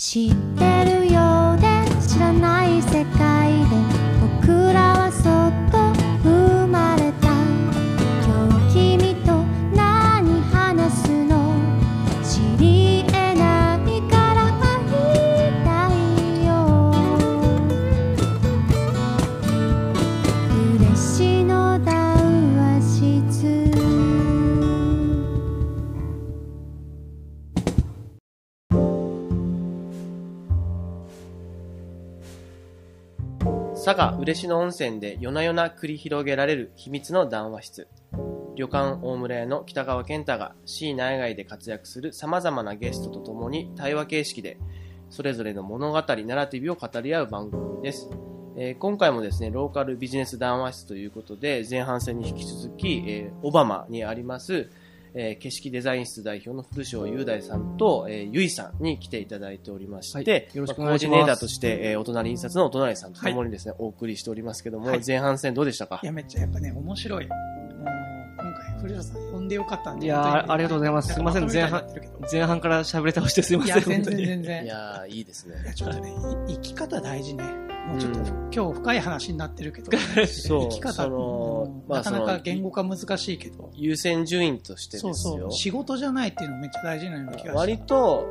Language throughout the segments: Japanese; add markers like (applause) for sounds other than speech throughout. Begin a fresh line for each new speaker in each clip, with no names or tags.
知ってる？
佐賀嬉野温泉で夜な夜な繰り広げられる秘密の談話室。旅館大村屋の北川健太が C 内外で活躍する様々なゲストと共に対話形式で、それぞれの物語、ナラティブを語り合う番組です。えー今回もですね、ローカルビジネス談話室ということで、前半戦に引き続き、えーオバマにあります、えー景色デザイン室代表の古庄雄大さんと、えーゆいさんに来ていただいておりまして、
はいよろしくお願いします。
まあコーディネーターとして、えーお隣印刷のお隣さんと共にですね、お送りしておりますけども、
はい。
前半戦どうでしたか？
いや、めっちゃやっぱね、面白い。古田さん呼んでよかったんで。
いやありがとうございますすいません前半前半から喋れ倒してすいません。
いや、全然全然。
い
いや、
いいですね。
ちょっとね、い生き方大事ね。もうちょっと、
うん
今日深い話になってるけど、(laughs) 生き方、なかなか言語化難しいけど、
優先順位としてですよ。
そうそう、仕事じゃないっていうのめっちゃ大事なような気がした。
割と、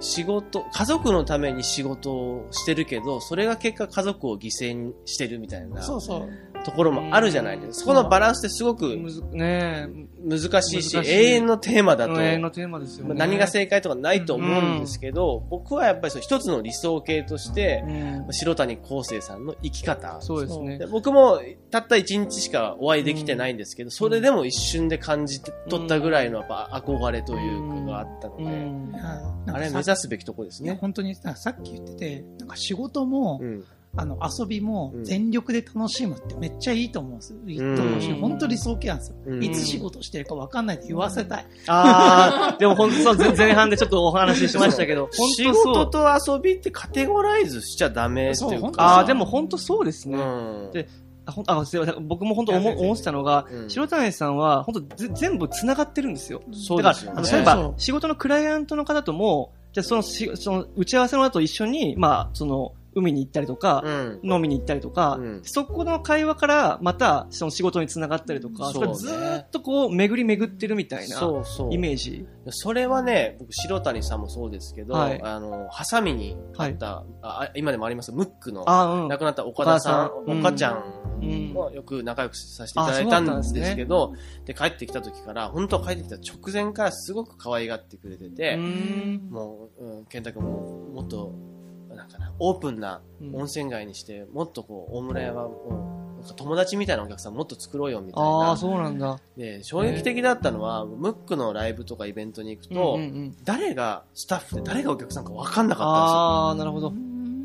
仕事、家族のために仕事をしてるけど、それが結果家族を犠牲にしてるみたいな
そうそう。
ところもあるじゃないですか。そこのバランスってすごく難しいし、
難しい
永遠のテーマだと、
永遠のテーマですよね。
まあ何が正解とかないと思うんですけど、僕はやっぱりそう一つの理想形として、
うん
白谷康生さんの生き方。
そうですね
で。僕もたった一日しかお会いできてないんですけど、それでも一瞬で感じて取ったぐらいのやっぱ憧れというかがあったので、あれ
さ
目指すべきとこですね。
本当にささっき言ってて、なんか仕事も、
うん。
あの、遊びも
うん
全力で楽しむってめっちゃいいと思うんです。いいと思う
ん
本当理想形なんですよ。
うん
いつ仕事してるか分かんないって言わせたい。
ああ、(laughs) でも本当そう、前前半でちょっとお話ししましたけど、本
仕。事と遊びってカテゴライズしちゃダメっていうか。
ああ、でも本当そうですね。
うん。
であほんあすいません僕も本当思思ってたのが、
うん
白谷さんは本当ぜ全部繋がってるんですよ。
そう
だから、あの
ですよね。
例えば仕事のクライアントの方とも、じゃあそのしその打ち合わせの後一緒に、まあ、その、海に行ったりとか、
うん。
飲みに行ったりとか、
うん。
そこの会話からまたその仕事につながったりとか、
ね。
ずーっとこう巡り巡ってるみたいな。イメージ。
それはね、僕、白谷さんもそうですけど、
はい。
あの、ハサミにあった、あ今でもあります？ムックの、
うん。
亡くなった岡田さん、
岡田さん。
岡ちゃん。
うん。
もよく仲良くさせていただいたんですけど、で、帰ってきた時から、本当は帰ってきた直前からすごく可愛がってくれてて、もう、うん、健太君ももっと、かな、オープンな
うん
温泉街にして、もっとこう、大村屋はもう、なんか友達みたいなお客さんもっと作ろうよみたい
あ
な
あ、。そうなんだ。
で、衝撃的だったのは、ムックのライブとかイベントに行くと、
うんうんうん
誰がスタッフで誰がお客さんか分かんなかっ
ああ、なるほど。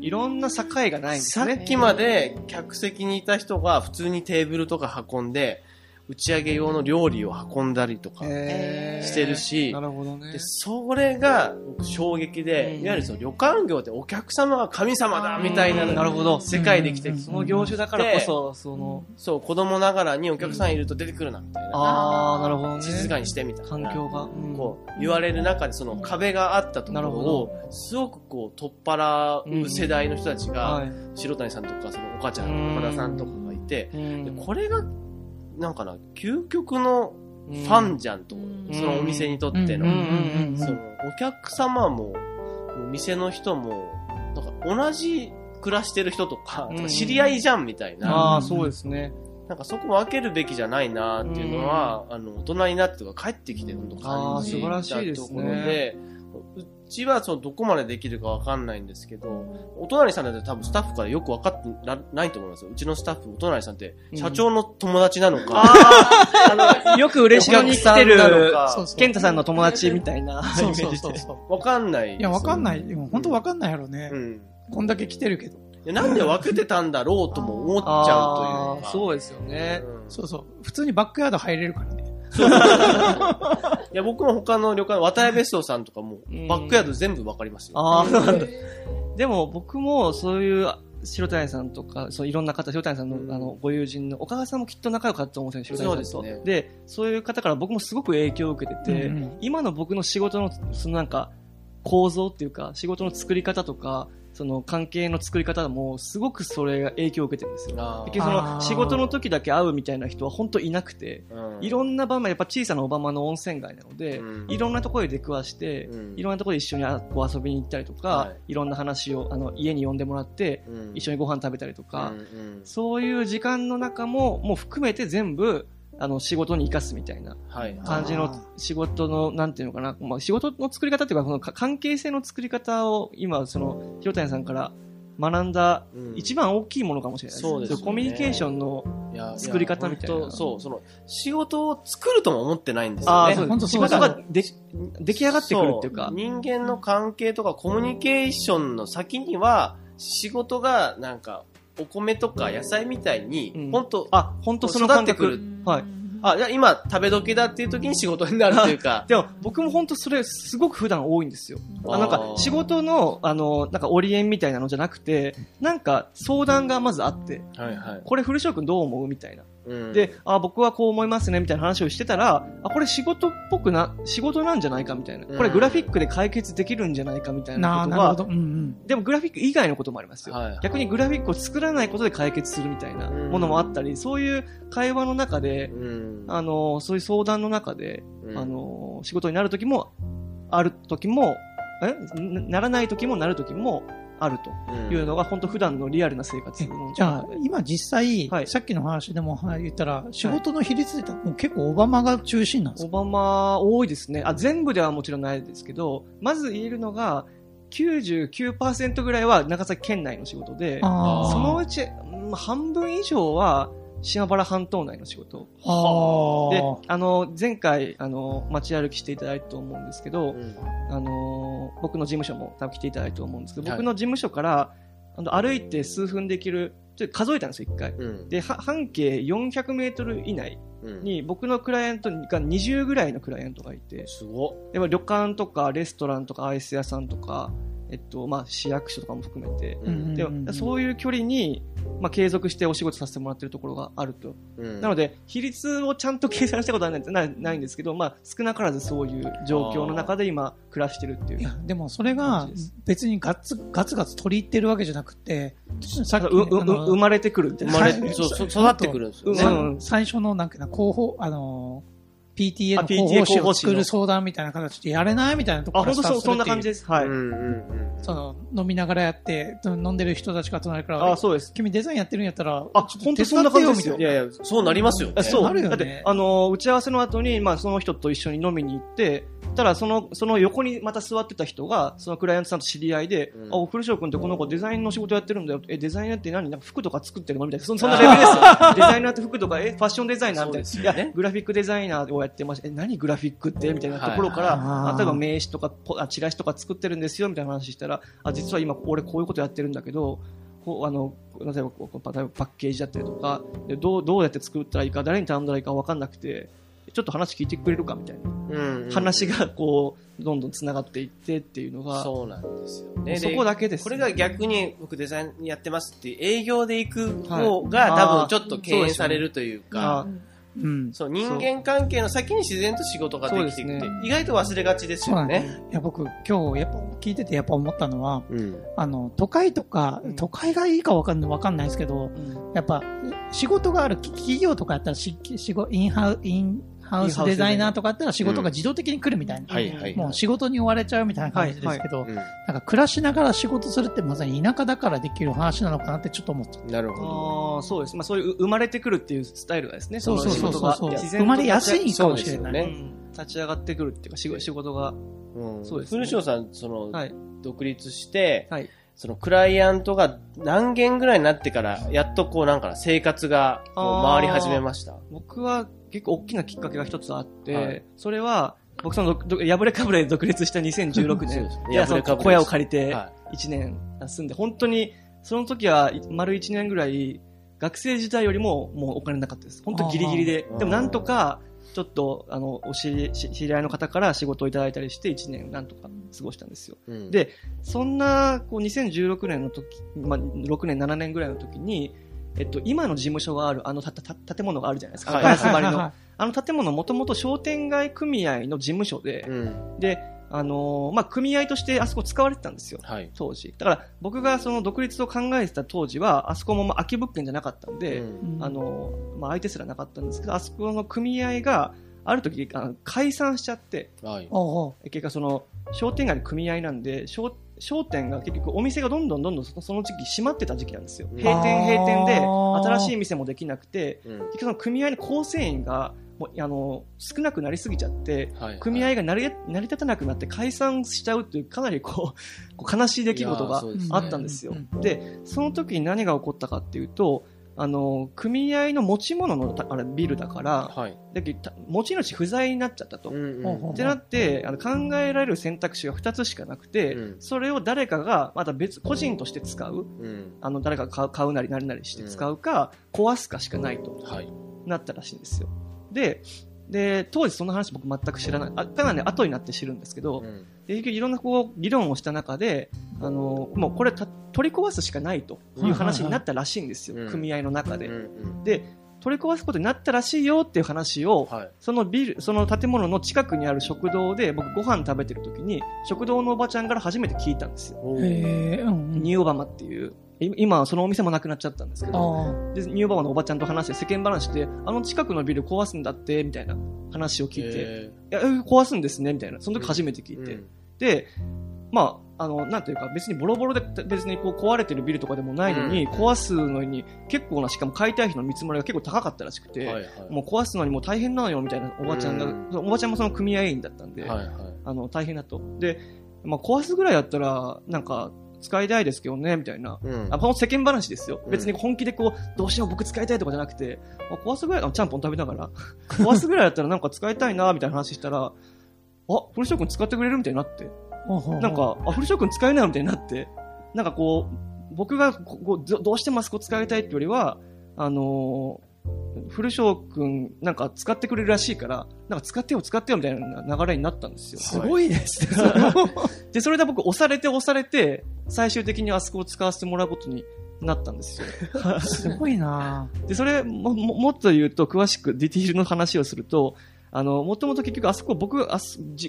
いろんな境がないん
たん
で
ですよ。
すね。
さっきまで客席にいた人が普通にテーブルとか運んで、打ち上げ用の料理を運んだりとかしてるし
な、るほどね
で。それが僕衝撃で、
うん
いわゆるその旅館業ってお客様は神様だみたいな
うんなるほど
世界で生きて
その業種だからこそ、その、
そう、子供ながらにお客さんいると出てくるなみたいな。
ああ、なるほどね。
静かにしてみたいな。
環境が。うん
こう言われる中でその壁があったところをすごくこう取っ払う世代の人たちが
はい。
白谷さんとかそのお母ちゃ
うん
ん岡田さんとかがいて
うん
でこれがなんかな究極の
フ
ファンじゃんと。そのお店にとっての。
うんうんうん
そのお客様もお店の人もなんか同じ暮らしてる人とか
うん。
知り合いじゃんみたいな。
ああ、そうですね。
なんかそこ分けるべきじゃないなっていうのは、あの、大人になってとか帰ってきて本当感じ
あー素晴らしいですね。
たところで、うちはそのどこまでできるか分かんないんですけど、お隣さんだって多分スタッフからよく分かってらないと思いますよ。うちのスタッフ、お隣さんって社長の友達なのか、
あの、よく嬉しのに来てる、
か
そうそう
ケンタさんの友達みたいなイ
そう
メージで。
そうそうそう。
分かんない。
いや、わかんない。でも本当わかんないやろね
う。ん。
こんだけ来てるけど。
なんで分けてたんだろうとも思っちゃうという
あ
か。
あそうですよね。
うん
そうそう。普通にバックヤード入れるからね。(laughs)
いや、僕も他の旅館、渡辺別荘さんとかも
うん、
バックヤード全部分かりますよ。
ああ、そうなんだ。でも僕もそういう、白谷さんとか、そういろんな方、白谷さんの,、
うん
あのご友人の、岡川さんもきっと仲良かったと思うんですよ、白谷さんと。
そうですね
で、そういう方から僕もすごく影響を受けてて、
うんうん
今の僕の仕事の、そのなんか、構造っていうか、仕事の作り方とか、その関係の作り方も、すごくそれが影響を受けてるんですよ。結局その仕事の時だけ会うみたいな人は本当いなくて、
うん。
いろんな場面、やっぱ小さな小浜の温泉街なので、
うん。
いろんなところで出くわして、
うん。
いろんなところで一緒にあこう遊びに行ったりとか、
はい。
い、ろんな話をあの家に呼んでもらって、
うん。
一緒にご飯食べたりとか、
うんうん。
そういう時間の中も、もう含めて全部、あの、仕事に生かすみたいな。
はい。
感じの仕事の、なんていうのかな、まあ、仕事の作り方っていうか、このか関係性の作り方を今、その、広谷さんから学んだ
うん。
一番大きいものかもしれないです。
そうですよね
コミュニケーションの、作り方みたいな。い
そう、その、仕事を作るとも思ってないんですよ
ああ、
ね。
仕事がで出来上がってくるっていうか。
そ、人間の関係とかコミュニケーションの先には、仕事がなんか、お米とか野菜みたいに、
うん
本当
あ、本当その
育ってくる。
はい。
あ、じゃあ今食べ時だっていう時に仕事になるというか、(laughs)
でも、僕も本当それすごく普段多いんですよ。あなんか仕事の、あの、なんかオリエンみたいなのじゃなくて、なんか相談がまずあって、
はいはい。
これ古翔くんどう思う？みたいな。
うん。
で、あ、僕はこう思いますね、みたいな話をしてたら、あ、これ仕事っぽくな、仕事なんじゃないかみたいな。これグラフィックで解決できるんじゃないかみたいなことは。でもグラフィック以外のこともありますよ。逆にグラフィックを作らないことで解決するみたいなものもあったり、そういう会話の中で、
うん。
あの、そういう相談の中で、
うん。
あの、仕事になる時も、ある時も、えなならない時もなる時もあるというのが、本当普段のリアルな生活
え
の
じゃあ、今実際、
はい。
さっきの話でもはい言ったら、仕事の比率でもう結構オバマが中心なんですか？
オバマ多いですね。あ、全部ではもちろんないですけど、まず言えるのが、99%ぐらいは長崎県内の仕事で、そのうち、うん半分以上は島原半島内の仕事。
あ
で
ー、
あの、前回、あの、街歩きしていただいたと思うんですけど、
うん
あの、僕の事務所も多分来ていただいたと思うんですけど、
はい
僕の事務所から、あの歩いて数分できる、ちょっと数えたんですよ、一回。
うん
で、は半径400メートル以内
うん
に僕のクライアントが20ぐらいのクライアントがいて、
すごっ。
でも旅館とかレストランとかアイス屋さんとか、えっと、まあ、市役所とかも含めて、
うん
うん
でもそういう距離に、まあ、継続してお仕事させてもらってるところがあると。
うん
なので、比率をちゃんと計算したことはないないないんですけど、まあ、少なからずそういう状況の中で今、暮らしてるっていう。
いや、でもそれが別にガッツ、ガツガツ取り入ってるわけじゃなくて、さっき
生まれてくるみたいな。
生まれ
はい
そう育ってくるんですよね。
最初のなんかな、広報、あの、PTA
あ
の広報誌を作る相談みたいな形でやれないみたいなとこ
あ、
ろから
本当そう、そんな
スタートするっていう
感じです。はい。
うんうんうん
その、飲みながらやって、飲んでる人たちが隣から、
あ、そうです。
君デザインやってるんやったら、
あ
ちょっと
本当そんな感じですよ
いやいや、そうなりますよね。
あそう。
なるよね
だって、あのー打ち合わせの後に、まあ、その人と一緒に飲みに行って、たら、その、その横にまた座ってた人が、そのクライアントさんと知り合いで、
うん
あ、古翔君ってこの子デザインの仕事やってるんだよ。え、デザイナーって何なんか服とか作ってるのみたいな。そそんなレベルですよ。(laughs) デザイナーって服とか、え、ファッションデザイナーみたいな。
ね
いや、グラフィックデザイナーをやってました。え、何グラフィックって？みたいなところから、
はい
あ例えば名刺とかポあ、チラシとか作ってるんですよ、みたいな話したら、あ、実は今俺こういうことやってるんだけど、こうあの、例えばこう例えばパッケージだったりとか、でどう、どうやって作ったらいいか、誰に頼んだらいいか分かんなくて、ちょっと話聞いてくれるかみたいな。
うんうん
話がこう、どんどん繋がっていってっていうのが、
そうなんですよ。ね。
そこだけです
これが逆に僕デザインやってますって営業で行く方
はい
が多分ちょっと敬遠されるというか、
あ
うん。
そう人間関係の先に自然と仕事ができていくって
そうです
意外と忘れがちですよね。
いや、僕、今日、やっぱ、聞いててやっぱ思ったのは、
うん。
あの、都会とか、
うん。
都会がいいかわかんない、わかんないですけど、
うん。
やっぱ、仕事があるき企業とかやったらし、仕事、インハウ、インハウスデザイナーとかやったら仕事が自動的に来るみたいな。
はいはい。
もう仕事に追われちゃうみたいな感じですけど、
うん
なんか暮らしながら仕事するってまさに田舎だからできる話なのかなってちょっと思っちゃっ
なるほど。
ああ、そうです。まあそういう生まれてくるっていうスタイルがですね、
そうそうそうそうそう
の仕事が自然と
生まれやすいかもしれない。
そうですよね
うん立ち上がってくるっていうか、仕事仕事が。
うん
そうですね
古城さん、その、
はい。
独立して、
はい。
そのクライアントが何件ぐらいになってから、やっとこうなんか生活がこう回り始めました。
僕は結構大きなきっかけが一つあって、
はい。
それは、僕その破れかぶれで独立した2016
そう
年いや、その小屋を借りて
は
1年住んで、本当に、その時は丸1年ぐらい、学生時代よりももうお金なかったです。本当ギリギリで。でもなんとか、ちょっと、あの、お知り、し知り合いの方から仕事をいただいたりして1年なんとか過ごしたんですよ。
うん
で、そんな、こう、2016年の時、まあ、6年、7年ぐらいの時に、えっと、今の事務所がある、あのたた建物があるじゃないですか。
はい
ガラス張りの。
は
あの建物もともと商店街組合の事務所で、
うん。
で、あのーまあ、組合としてあそこ使われてたんですよ。
はい。
当時。だから、僕がその独立を考えてた当時は、あそこもまあ空き物件じゃなかったんで、
うん
あのーまあ、相手すらなかったんですけど、あそこの組合が、ある時、あの解散しちゃって、
はい。
結果その、商店街の組合なんで、商商店が結局お店がどんどんどんどんそのその時期閉まってた時期なんですよ。
うん
閉店閉店で新しい店もできなくて、
うん
結局その組合の構成員がもうあの少なくなりすぎちゃって、
はい。
組合が成り成り立たなくなって解散しちゃうっていうかなりこう (laughs) こう悲しい出来事があったんですよ。
うん
で、その時に何が起こったかっていうと、あの、組合の持ち物のたあれビルだから、
はい。
だけどた持ち主不在になっちゃったと。
うん
ほうほう
ってなって、あの考えられる選択肢が2つしかなくて、
うん
それを誰かがまた別、個人として使う、
うん。
あの誰かが買う買うなりなりなりして使うか、壊すかしかないと
はい。
なったらしいんですよ。で、で、当時その話僕全く知らない。あ、ただね、後になって知るんですけど、
うん
で結局いろんなこう議論をした中で、あの、もうこれた取り壊すしかないという話になったらしいんですよ。
うん
組合の中で、
うんうん
で、取り壊すことになったらしいよっていう話を、
はい。
そのビル、その建物の近くにある食堂で僕ご飯食べてる時に、食堂のおばちゃんから初めて聞いたんですよ。ニューオバマっていう、い今はそのお店もなくなっちゃったんですけど、
あ
で、ニューのおばちゃんと話して世間話で、あの近くのビル壊すんだって、みたいな話を聞いて、
へ
いや、え壊すんですね、みたいな。その時初めて聞いて。
ーうん
で、まあ、あの、なんていうか、別にボロボロで、別にこう壊れてるビルとかでもないのに、
うん
壊すのに結構な、しかも解体費の見積もりが結構高かったらしくて、
はいはい。
もう壊すのにもう大変なのよ、みたいなおばちゃんが、
うん
おばちゃんもその組合員だったんで、
はいはい。
あの、大変だと。で、まあ、壊すぐらいだったら、なんか、使いたいですけどね、みたいな。
うん
あ、この世間話ですよ。
うん
別に本気でこう、どうしよう僕使いたいとかじゃなくて、まあ、壊すぐらい、あちゃんぽん食べながら、(laughs) 壊すぐらいだったらなんか使いたいな、みたいな話したら、あ、古城君使ってくれるみたいになって。なんか、あ、古城君使えないのみたいになって、なんかこう、僕がここどどうしてもあそこ使いたいってよりは、あのー古城君なんか使ってくれるらしいから、なんか使ってよ使ってよみたいな流れになったんですよ。
すごいですね。(laughs)
で、それで僕押されて押されて、最終的にあそこを使わせてもらうことになったんですよ。(laughs)
すごいな
で、それも、ももっと言うと、詳しくディティールの話をすると、あの、もともと結局あそこ僕あ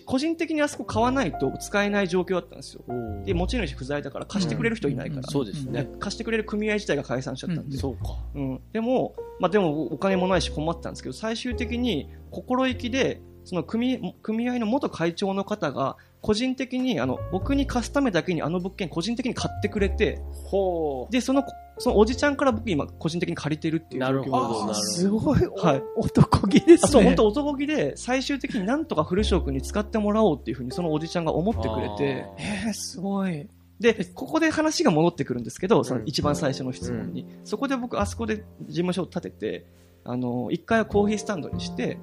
個人的にあそこ買わないと使えない状況だったんですよ。で、持ち主不在だから貸してくれる人いないから。
そうですね。
ね貸してくれる組合自体が解散しちゃったんで。
そうか。
うん。でも、まあでもお金もないし困ってたんですけど、最終的に心意気で、その組組合の元会長の方が、個人的に、あの、僕に貸すためだけにあの物件個人的に買ってくれて、
ほ
で、その、そのおじちゃんから僕今個人的に借りてるっていう
なるほど
す。ごい、
はい。
お男気ですね。
あそう、本当男気で、最終的になんとか古翔君に使ってもらおうっていうふうにそのおじちゃんが思ってくれて、
えー、すごい。
で、ここで話が戻ってくるんですけど、その
うん
一番最初の質問に。そこで僕、あそこで事務所を建てて、あの、一回はコーヒースタンドにして、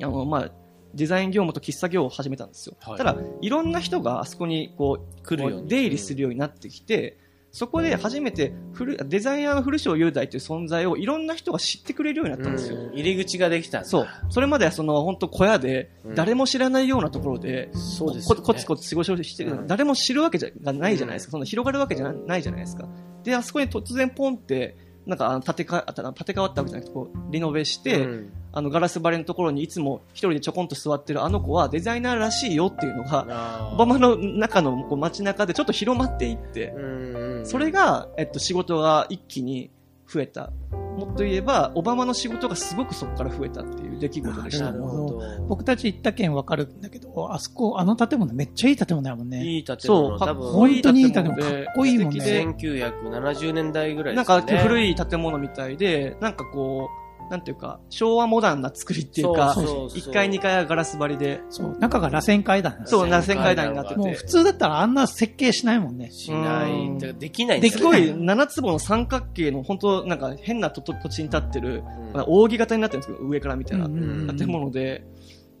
あの、まあ、デザイン業務と喫茶業を始めたんですよ。
はい
ただ、いろんな人があそこにこう、
来るように
出入りするようになってきて、そこで初めて古デザイナーの古城雄大という存在をいろんな人が知ってくれるようになったんですよ。
うん入り口ができた
そう。それまではその本当小屋で
うん
誰も知らないようなところで、
そうです
ココツコツ仕事をしてる、
うん
誰も知るわけじゃがないじゃないですか。そんな広がるわけじゃないじゃないですか。で、あそこに突然ポンって、なんかあの建てか、て替わったわけじゃなくて、こう、リノベして、
うん。
あのガラス張りのところにいつも一人でちょこんと座ってるあの子はデザイナーらしいよっていうのが、バマの中のこう街中でちょっと広まっていって、
うんうん。
それが、えっと、仕事が一気に増えた。もっと言えば、オバマの仕事がすごくそこから増えたっていう出来事でした
な。るほど。
僕たち行った件わかるんだけど、あそこ、あの建物めっちゃいい建物だもんね。
いい建
そう、
物、多分、
本当にいい建物
で
かっこいいもんね
素敵で
1970年代ぐらい
なん
ですね。
か古い建物みたいで、なんかこう、なんていうか、昭和モダンな作りっていうか
そうそう、そう。
1階2階はガラス張りで、
そう、中が螺旋階段
そう、螺旋階段になってて。
もう普、通だったらあんな設計しないもんね。
しない。できないんですよ
すごい7坪の三角形の本当なんか変なとと土地に立ってる、
うん。
まあ扇形になってるんですけど、上から見たら、
うんうんうん。
建物で、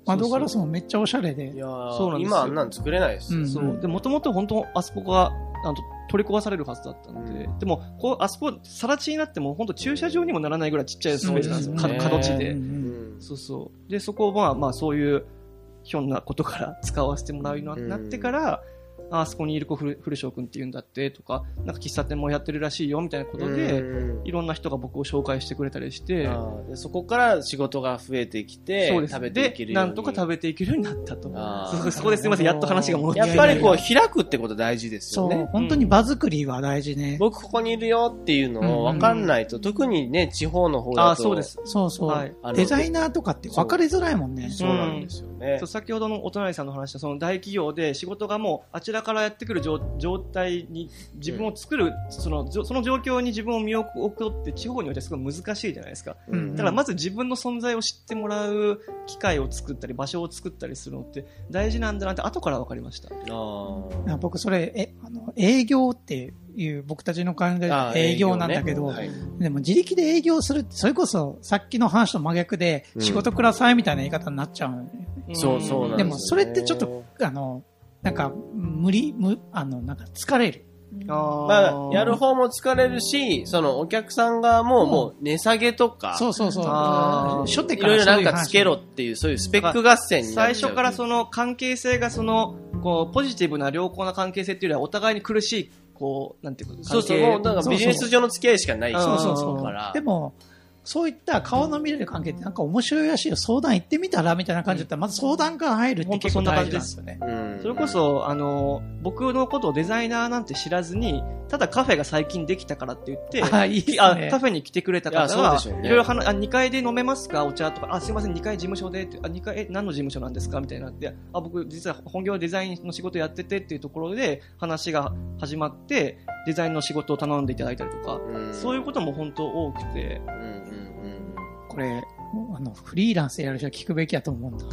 窓ガラス
も
もめっちゃおしゃれで。
い。やー
そうなんですよ。
今あんなん作れないです
そう。で、もともと本当あそこが、あの、取り壊されるはずだったんで、
うん
でも、こう、あそこ、更地になっても、本当駐車場にもならないぐらいちっちゃいスペースなんですよ。
ね
角地で。
うん
うん
そうそう。で、そこをまあまあそういう、ひょんなことから (laughs) 使わせてもらうようになってから、ああそこにいる子古古翔くんって言うんだってとか、なんか喫茶店もやってるらしいよみたいなことで、
うん
いろんな人が僕を紹介してくれたりして、
そこから仕事が増えてきて、
そうです。
食べていけるように。
でなんとか食べていけるようになったと。そこですみません、やっと話が戻って
やっぱりこう、開くってこと大事です
そう、
よね。
本当に場作りは大事ね。
僕ここにいるよっていうのを分かんないと、特にね、地方の方だと。
ああ、そうで。す。
そうそう、
はい
デザイナーとかって分かりづらいもんね。
そうなんですよね
そう。先ほどのお隣さんの話したその大企業で仕事がもうあちらからやってくる状状態に自分を作る、そのじょその状況に自分を身を置くって地方においてはすごい難しいじゃないですか。
うん
だからまず自分の存在を知ってもらう機会を作ったり場所を作ったりするのって大事なんだなって後から分かりました。
あ
あ僕それ、え、あの、営業っていう、僕たちの考え営業なんだけど、
ねはい
でも自力で営業するって、それこそさっきの話と真逆で、
うん
仕事くださいみたいな言い方になっちゃうのよね。
そうそうなん
でもそれってちょっと、あの、なんか、無理、無、あの、なんか疲れる。
あ
まあ、やる方も疲れるし、そのお客さん側ももう値下げとか、
そうそうそう。初手から
いろいろなんか
そういう話
つけろっていう、そういうスペック合戦に
最。初からその関係性がそのこうポジティブな良好な関係性っていうよりはお互いに苦しいこうなんていうか
そうそう、もうだからビジネス上の付き合いしかない
そう
そうそう
から。
でも、そういった顔の見れる関係ってなんか面白いらしいよ。相談行ってみたらみたいな感じだったら、まず相談から入るって結構大事なんですよね。
うん。
それこそ、あの、僕のことをデザイナーなんて知らずに、ただカフェが最近できたからって言って、
あいいね。
あカフェに来てくれた方
いやそう
は
でしょう、ね。
いろいろ話、あ、2階で飲めますか？お茶とか、あ、すいません、2階事務所でって、あ、2階、え、何の事務所なんですか？みたいになって、あ、僕実は本業はデザインの仕事やっててっていうところで話が始まって、デザインの仕事を頼んでいただいたりとか、
うん。
そういうことも本当多くて、
うんうん
これ、あの、フリーランスでやる人は聞くべきやと思うんだ。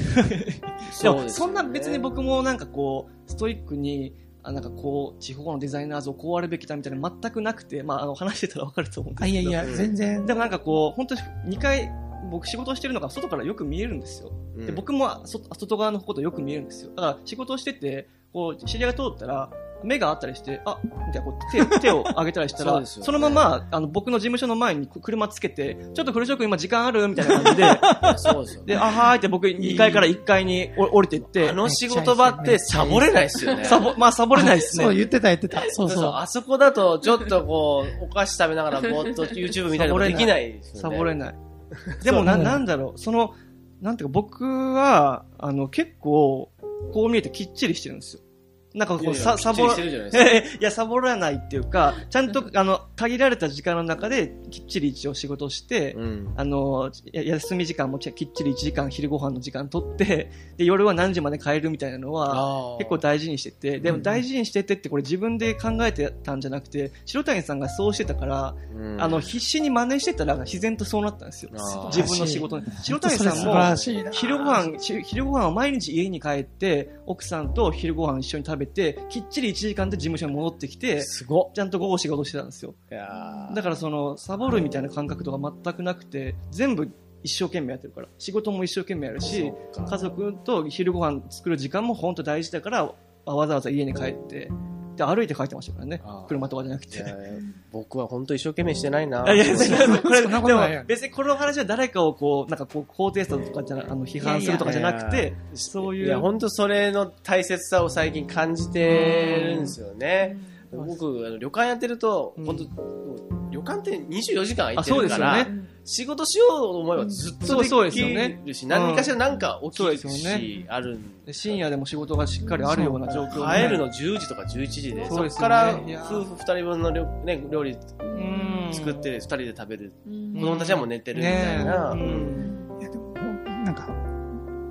(laughs)
そうね
そんな別に僕もなんかこう、ストイックに、あなんかこう、地方のデザイナー像こうあるべきだみたいな全くなくて、まあ、あの、話してたらわかると思うんです
あ、
けど。
いやいや、
うん
全然。
でもなんかこう、本当に2回、僕仕事をしてるのが外からよく見えるんですよ。
うん
で僕もそ外側のことよく見えるんですよ。だから仕事をしてて、こう、知り合いが通ったら、目があったりして、あ、みたいなこう手 (laughs) 手を上げたりしたら、
そね
そのまま、あの、僕の事務所の前に車つけて、ちょっと古職今時間あるみたいな感じで、(laughs)
そうですよね。
で、あはーいって僕2階から1階にお降りてって
あ、の仕事場ってサボれないですよね。(laughs)
サボ、まあサボれないです
そう、
ね。
言ってた言ってた。そうそう。
あそこだと、ちょっとこう、お菓子食べながらぼーっと YouTube 見たりとかできないですよね。
サボれない。でもな、なんだろう、その、なんていうか僕は、あの、結構、こう見えてきっちりしてるんですよ。なんかこう、さ、サボ
きっちりしてるじゃな (laughs) い
や、サボらないっていうか、ちゃんと、(laughs) あの、限られた時間の中で、きっちり一応仕事して、
うん。
あの、や休み時間もきっちり1時間昼ご飯の時間取って、で、夜は何時まで帰るみたいなのは、結構大事にしてて、でも
うん。
大事にしててってこれ自分で考えてたんじゃなくて、白谷さんがそうしてたから、
うん。
あの、必死に真似してたら自然とそうなったんですよ。自分の仕事に。白谷さんも。昼ご飯、し昼ご飯を毎日家に帰って、奥さんと昼ご飯一緒に食べて、きっちり1時間で事務所に戻ってきて、
すごっ。
ちゃんと午後仕事してたんですよ。
いやー
だからその、サボるみたいな感覚とか全くなくて、全部一生懸命やってるから。仕事も一生懸命やるし、家族と昼ご飯作る時間も本当大事だから、あわざわざ家に帰って、で、歩いて帰ってましたからね。車とかじゃなくて。
僕は本当一生懸命してないな。
いやでも別にこの話は誰かをこう、なんかこう、肯定するとかじゃな、あの、批判するとかじゃなくて、そういう。
いや、本当それの大切さを最近感じてるんですよね。僕、あの旅館やってると、
うん
本当旅館って24時間空い
あ、そうですよ
てるから、
ね。
仕事しようと思えばずっと
そうそうで
き
よね。
るし、何かしらなん。か起きるし、あるん
で。深夜でも仕事がしっかりあるような状況で
帰るの10時とか11時で、
そ
こから夫婦2人分の料,、ね、料理
うん。
作って2人で食べる。
うん。
子供たちはもう寝てるみたいな。
いやでもなんか、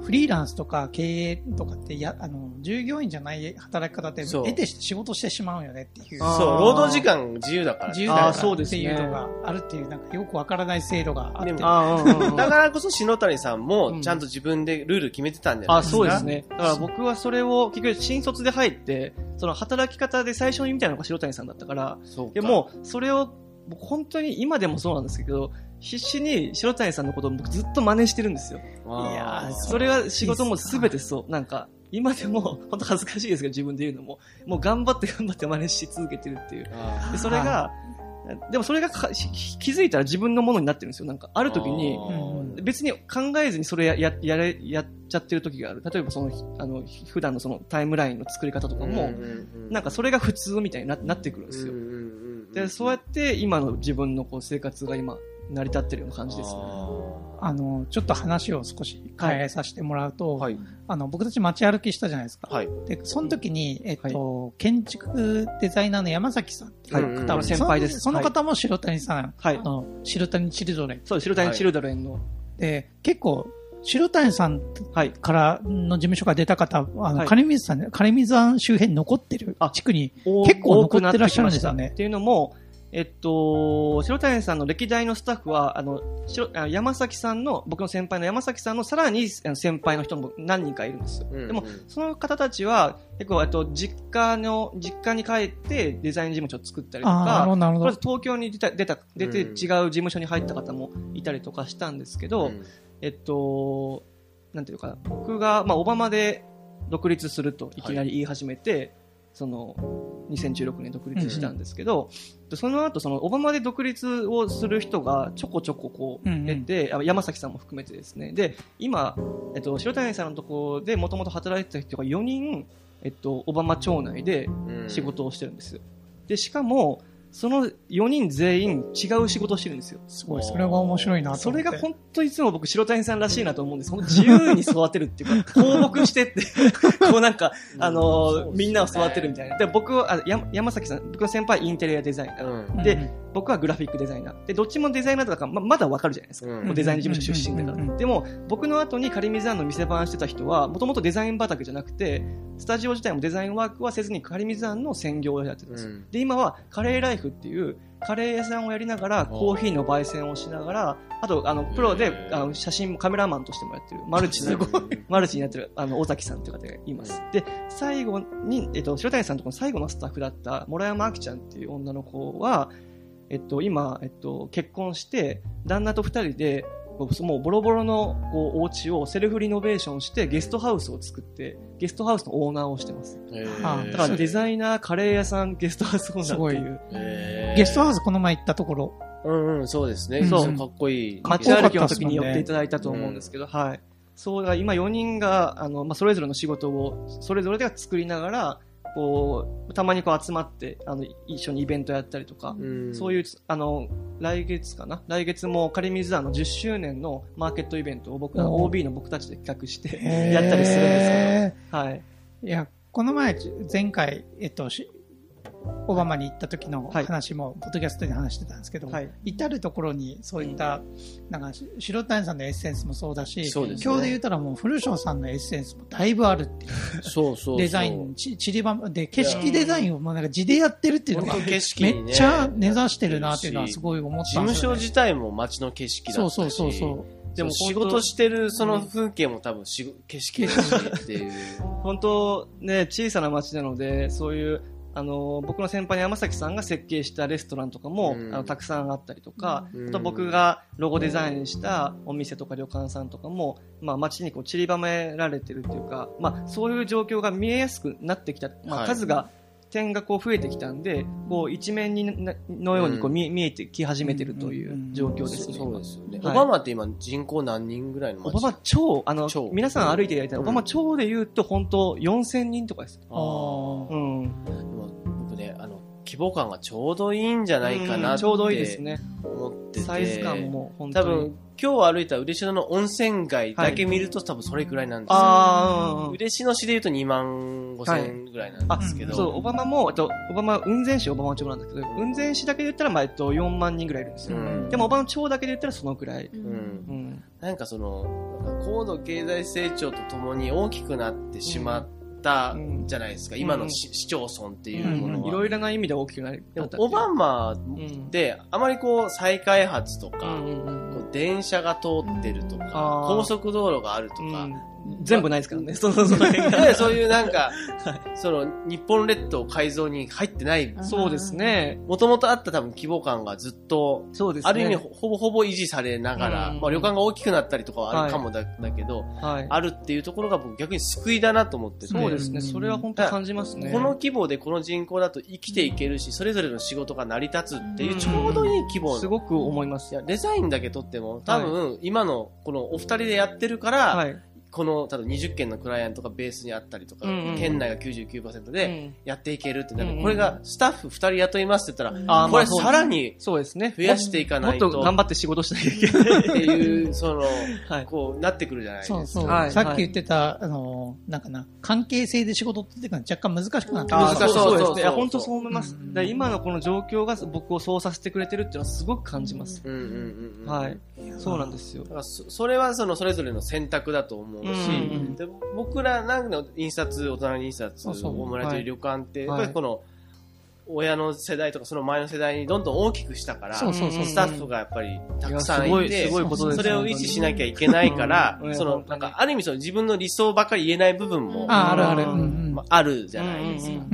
フリーランスとか経営とかってや、あの、従業員じゃない働き方って、得てして仕事してしまうよねっていう。
そう、労働時間自由だから。
自由だから
あーそうですね
っていうのがあるっていう、なんかよくわからない制度があって。
でも
あうんうんうん
だからこそ篠谷さん
うん
もちゃんと自分でルール決めてたんじゃない
あ、
ですか。
そうですね。だから僕はそれを、結局新卒で入って、その働き方で最初に見たのが白谷さんだったから、
そうか。
でも、それを、僕本当に今でもそうなんですけど、必死に白谷さんのことを僕ずっと真似してるんですよ。
いやー
それが仕事もすべてそう。なんか、今でも、(laughs) 本当恥ずかしいですけど、自分で言うのも、もう頑張って頑張って真似し続けてるっていう。
あ
でそれが、でもそれが気づいたら自分のものになってるんですよ。なんか、ある時に、別に考えずにそれや、や、やれ、やっちゃってる時がある。例えばその、あの、普段のそのタイムラインの作り方とかも、なんかそれが普通みたいにななってくるんですよ。で、そうやって今の自分のこう生活が今、成り立ってるような感じですね。
あの、ちょっと話を少し変えさせてもらうと、
はい。
あの、僕たち街歩きしたじゃないですか。
はい。
で、その時に、えっと、建築デザイナーの山崎さんっていう
はい。
方、
先輩です。
その方も白谷さん、
はい。
あの白谷チルドレン。
そう、白谷チルドレンの、
で、結構、白谷さん
はい。
からの事務所が出た方、あの、
はい。
金水さんね、金水湾周辺に残ってる
あ
地区に、
結
結構残ってらっしゃるんですよね。
っていうのも、えっと、白谷さんの歴代のスタッフは、あの、山崎さんの、僕の先輩の山崎さんのさらにあの先輩の人も何人かいるんですよ。でも、その方たちは、結構、えっと、実家の、実家に帰ってデザイン事務所を作ったりとか。東京に出た、出た、出て違
うん
う事務所に入った方もいたりとかしたんですけど、えっと、なんていうかな、僕が、まあ、オバマで独立するといきなり言い始めて、その、2016年独立したんですけど、でその後、その、オバマで独立をする人がちょこちょここう、
うんうん
出て、あ山崎さんも含めてですね。で、今、えっと、白谷さんのところでもともと働いてた人が4人、えっと、オバマ町内で仕事をしてるんですよ。で、しかも、その4人全員違う仕事をしてるんですよ。
すごい、それが面白いなと思って。
それが本当いつも僕、白谷さんらしいなと思うんです。その自由に育てるっていうか、(laughs) 放牧してって、(laughs) こうなんか、あのーみんなを育てるみたいな。で、僕は、あや山崎さん、僕の先輩インテリアデザイナー。
うん。
で
うん
僕はグラフィックデザイナー。で、どっちもデザイナーだから、ままだわかるじゃないですか。
うん
もうデザイン事務所出身だから。でも、僕の後にカリミザーンの店番してた人は、もともとデザイン畑じゃなくて、スタジオ自体もデザインワークはせずにカリミザーンの専業をやってたんですよ。
うん
で、今はカレーライフっていう、カレー屋さんをやりながら、コーヒーの焙煎をしながら、あと、あの、プロであの、写真、カメラマンとしてもやってる、マルチの、(laughs) マルチにやってる、あの、尾崎さんっていう方がいます。で、最後に、えっと、白谷さんとこの最後のスタッフだった、諸山明ちゃんっていう女の子は、えっと、今、えっと、結婚して、旦那と二人で、もうボロボロのこうお家をセルフリノベーションしてゲストハウスを作ってゲストハウスのオーナーをしてます。
あ
だからデザイナー、カレー屋さん、ゲストハウスオーナーっていう。
ゲストハウスこの前行ったところ、
うんうん、そうですね。
うん
そう、かっこいい。
街歩きの時に寄っていただいたと思うんですけど、はい。そう、だから今4人が、あの、まあ、それぞれの仕事を、それぞれで作りながら、こう、たまにこう集まって、あの、一緒にイベントやったりとか、
うん。
そういう、あの、来月かな？来月もカリミズダーの10周年のマーケットイベントを僕ら OB の僕たちで企画してやったりするんですけど、はい。
いや、この前、前回、えっと、しオバマに行った時の
はい
話も、ポッドキャストで話してたんですけど、
はい
至るところにそういった、なんか、し白谷さんのエッセンスもそうだし、
ね
今日で言ったらもう、古庄さんのエッセンスもだいぶあるっていう、
そうそうそう。
デザイン、ち散りばめ、で、景色デザインをもうなんか字でやってるっていうのがめ。っちゃ根ざしてるなっていうのはすごい思ったん
事務所自体も街の景色だったし。
そうそうそうそう。
でも仕事してるその風景も多分し景色だしっていう。(laughs)
本当ね、小さな町なので、そういう、あの、僕の先輩の山崎さんが設計したレストランとかも、
うん。
あのたくさんあったりとか、
うん。
あと僕がロゴデザインしたお店とか旅館さんとかも、まあ街にこう散りばめられてるっていうか、まあそういう状況が見えやすくなってきた、まあ
はい。
数が、点がこう増えてきたんで、こう一面になのようにこう
うん。
見,、見えてき始めてるという状況ですね。
そうですよね。
はい。
オバマって今人口何人ぐらいの街？
オバマ町、あの
町、
皆さん歩いてやりたい、
うん。
オバマ町で言うと本当4000人とかです。
あー。
うん。
規模感がちょうどいいんじゃないかなって
ちょうどいいですね。
思ってて。
サイズ感も本当に。
多分、今日歩いた嬉野の温泉街だけ見ると、多分それくらいなんですよ。嬉野市で言うと2万5千円ぐらいなん
あ
ですけど。
そう、オバマも、えっと、オバマ、雲仙市オバマ町なんですけど、雲仙市だけで言ったら、まあ、えっと、4万人ぐらいいるんですよ。
うん
でも、オバマ町だけで言ったらそのくらい。
うん
うん。
なんかその、高度経済成長とともに大きくなってしまったじゃないですか。
うん。
今の市市町村っていうものは。
いろいろな意味で大きくなり
でもオバマ
うん。
で、あまりこう、再開発と
う
か、
んうんうん。
こう電車が通ってるとか、高速道路があるとか、
うん全部ないですからね。その、その辺が。
で、そういうなんか、その、日本列島改造に入ってない、
そうですね。
もともとあった多分規模感がずっと、
そうですね。
ある意味ほほぼほぼ維持されながら、
うん
まあ旅館が大きくなったりとかはあるかもだ,、だけど、
はい。
あるっていうところが僕逆に救いだなと思ってて。
そうですね。それは本当感じますね。
この規模でこの人口だと生きていけるし、それぞれの仕事が成り立つっていう
うん
ちょうどいい規模の。
すごく思います
い。や、デザインだけとっても、多分、今の、このお二人でやってるから、
はい。
この、多分20件のクライアントがベースにあったりとか、
うんうん
県内が99%で
うん
やっていけるって、
うんうん
かこれがスタッフ2人雇いますって言ったら、
あー
これさらに
そうですね。
増やしていかないと
もっと頑張って仕事しなきゃいけない。
っていう、その、(laughs)
はい。
こうなってくるじゃないですか。
そうそう。
はい
さっき言ってた、あの、なんかな、関係性で仕事っていうか若干難しくなってくる
そう
そうですね。本当そう思います。
うん
だから今のこの状況が僕をそうさせてくれてるっていうのはすごく感じます。
うんうんうんうん。
はい。そうなんですよ
だ。からそそれはそのそれぞれの選択だと思うし、
うんうん
で僕らなんの印刷、大人の印刷、
そう。そう
大村という旅館って、
はい。
やっぱりこの、親の世代とかその前の世代にどんどん大きくしたから、
そうそうそう
スタッフがやっぱりたくさん
い
て、
い
それを維持しなきゃいけないから
う、ん
その、なんか、ある意味その自分の理想ばっかり言えない部分も、
あ、あるある。
まあ、あるじゃないですか。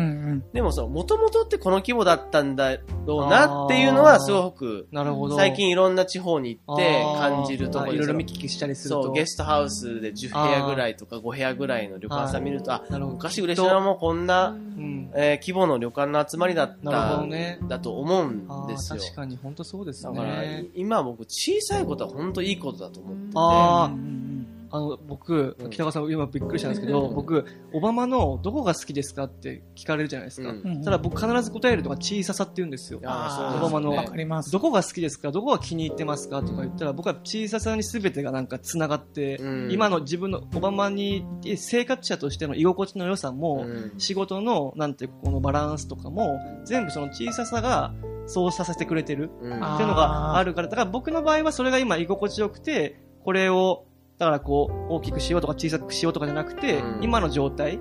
でもその、もともとってこの規模だったんだろうなっていうのはすごく、
なるほど。
最近いろんな地方に行って感じるところ
いいろいろ見聞きしたりすると。
そう、ゲストハウスで10部屋ぐらいとか5部屋ぐらいの旅館さん見ると、あ。昔嬉野もこんな、
うん。
えー規模の旅館の集まりだっ
なるほ
た
どね。
だと思うん
あ
ですよ。
ー確かに本当そうです
だから、
ね。
今僕小さいことは本当いいことだと思ってて。
あの、僕
うん、
北川さん今びっくりしたんですけど、
うん。
僕、オバマのどこが好きですかって聞かれるじゃないですか。ただ僕必ず答えるのが小ささって言うんですよ。オバマの
わかります。
どこが好きですか？どこが気に入ってますかとか言ったら、僕は小ささに全てがなんか繋がって、
うん。
今の自分のオバマに生活者としての居心地の良さも、
うん。
仕事のなんていうかこのバランスとかも全部その小ささがそうさせてくれてるっていうのがあるからだから僕の場合はそれが今居心地よくてこれをだからこう大きくしようとか小さくしようとかじゃなくて、
うん
今の状態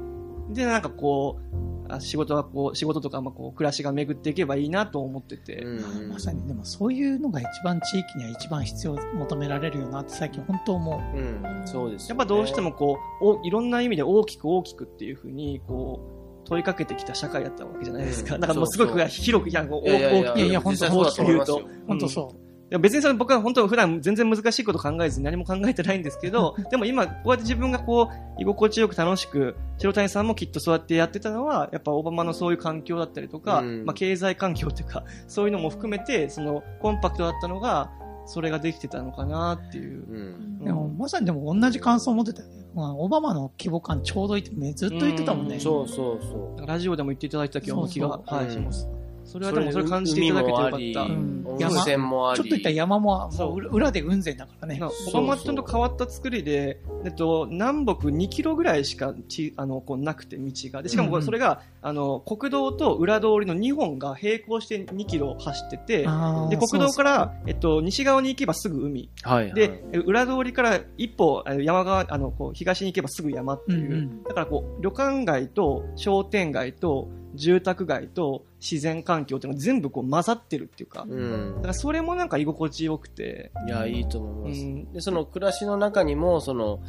でなんかこうあ仕事はこう仕事とかまあこう暮らしが巡っていけばいいなと思ってて、
うん
まさに、でもそういうのが一番地域には一番必要、求められるよなって最近本当思う。
うん、そうですよね、
やっぱどうしてもこうおいろんな意味で大きく大きくっていうふうにこう問いかけてきた社会だったわけじゃないですか。
うん
だからもうすごく広く、いや、大きく
いやいや本当
実際そうだと思いますよ。
本当そう。
いや別にそれ僕は本当普段全然難しいこと考えずに何も考えてないんですけど、(laughs) でも今こうやって自分がこう居心地よく楽しく、白谷さんもきっとそうやってやってたのは、やっぱオバマのそういう環境だったりとか、
うん
まあ経済環境っていうか、そういうのも含めて、そのコンパクトだったのが、それができてたのかなっていう。
うん。
でもまさにでも同じ感想を持ってたよね。まあ、オバマの規模感ちょうどいいってねずっと言ってたもんね。
うん
そうそうそう。
ラジオでも言っていただいた気が気が、
そうそう
はい、
うん
します。それはでもそれ感じていただけてよかった。
うん。
温泉もあり。
ちょっといったら山も
そう。
もう裏裏で雲仙だからね。
な。
そう
オバマちゃんと変わった作りで、えっと、南北2キロぐらいしかちあのこうなくて道が。でしかもこ
うんうん。
れそれが、あの国道と裏通りの2本が並行して2キロ走っててで国道から、えっと、西側に行けばすぐ海。
はい、はい。
で、え裏通りから一歩あの山側あのこう東に行けばすぐ山っていう、
うんうん。
だからこう旅館街と商店街と住宅街と自然環境っていうのが全部こう混ざってるっていうか、だ
うん。
からそれもなんか居心地よくて、
いや、いいと思います。
うん
で、その暮らしの中にも、その、